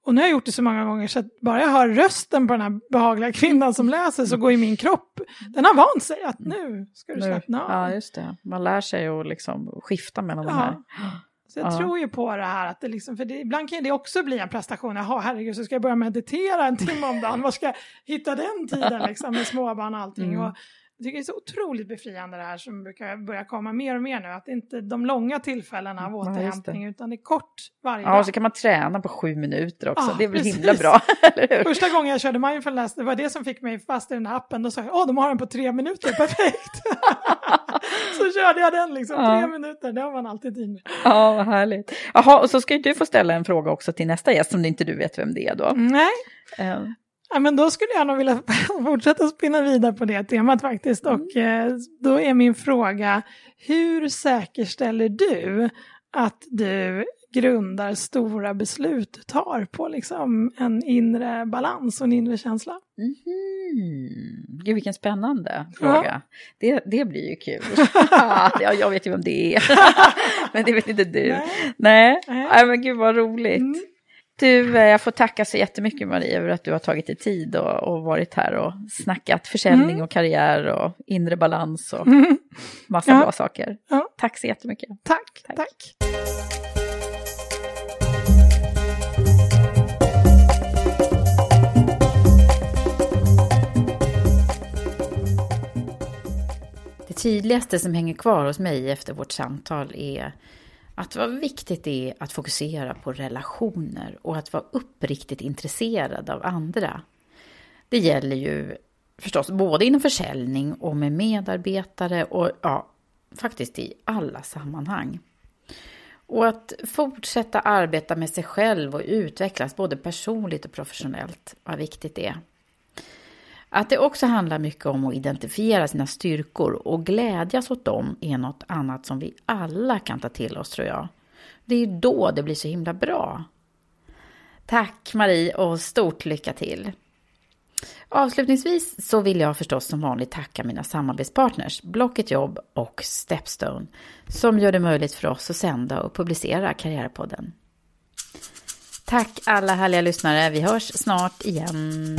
Och nu har jag gjort det så många gånger så att bara jag hör rösten på den här behagliga kvinnan som läser så går ju min kropp, den har vant sig att nu ska du slappna av. Ja, just det. Man lär sig att liksom skifta mellan ja. de här. Så jag ja. tror ju på det här att det liksom, för det, ibland kan det också bli en prestation. Jaha, herregud, så ska jag börja meditera en timme om dagen. Var ska jag hitta den tiden liksom med småbarn och allting? Mm. Och jag tycker det är så otroligt befriande det här som brukar börja komma mer och mer nu. Att det inte är de långa tillfällena av återhämtning ja, utan det är kort varje ja, dag. Ja, så kan man träna på sju minuter också. Ja, det är väl precis. himla bra, [LAUGHS] Första gången jag körde mindfulness, det var det som fick mig fast i den här appen. Då sa jag, åh, de har den på tre minuter, [LAUGHS] perfekt. så körde jag den liksom, ja. tre minuter, det har man alltid tid med. Ja, vad härligt. Jaha, och så ska ju du få ställa en fråga också till nästa gäst, om inte du vet vem det är då. Nej. Um. Ja, men då skulle jag nog vilja [LAUGHS] fortsätta spinna vidare på det temat faktiskt. Mm. Och eh, då är min fråga, hur säkerställer du att du grundar stora beslut du tar på liksom en inre balans och en inre känsla? Mm. Gud, vilken spännande fråga. Ja. Det, det blir ju kul. [LAUGHS] [LAUGHS] ja, jag vet ju vem det är, men det vet inte du. Nej, Nej. Nej. men gud vad roligt. Mm. Du, eh, jag får tacka så jättemycket Marie över att du har tagit dig tid och, och varit här och snackat försäljning mm. och karriär och inre balans och mm. massa ja. bra saker. Ja. Tack så jättemycket. Tack, tack. tack. Det tydligaste som hänger kvar hos mig efter vårt samtal är att vad viktigt det är att fokusera på relationer och att vara uppriktigt intresserad av andra. Det gäller ju förstås både inom försäljning och med medarbetare och ja, faktiskt i alla sammanhang. Och att fortsätta arbeta med sig själv och utvecklas både personligt och professionellt, vad viktigt det är. Att det också handlar mycket om att identifiera sina styrkor och glädjas åt dem är något annat som vi alla kan ta till oss tror jag. Det är ju då det blir så himla bra. Tack Marie och stort lycka till! Avslutningsvis så vill jag förstås som vanligt tacka mina samarbetspartners Blocket Jobb och Stepstone som gör det möjligt för oss att sända och publicera Karriärpodden. Tack alla härliga lyssnare, vi hörs snart igen.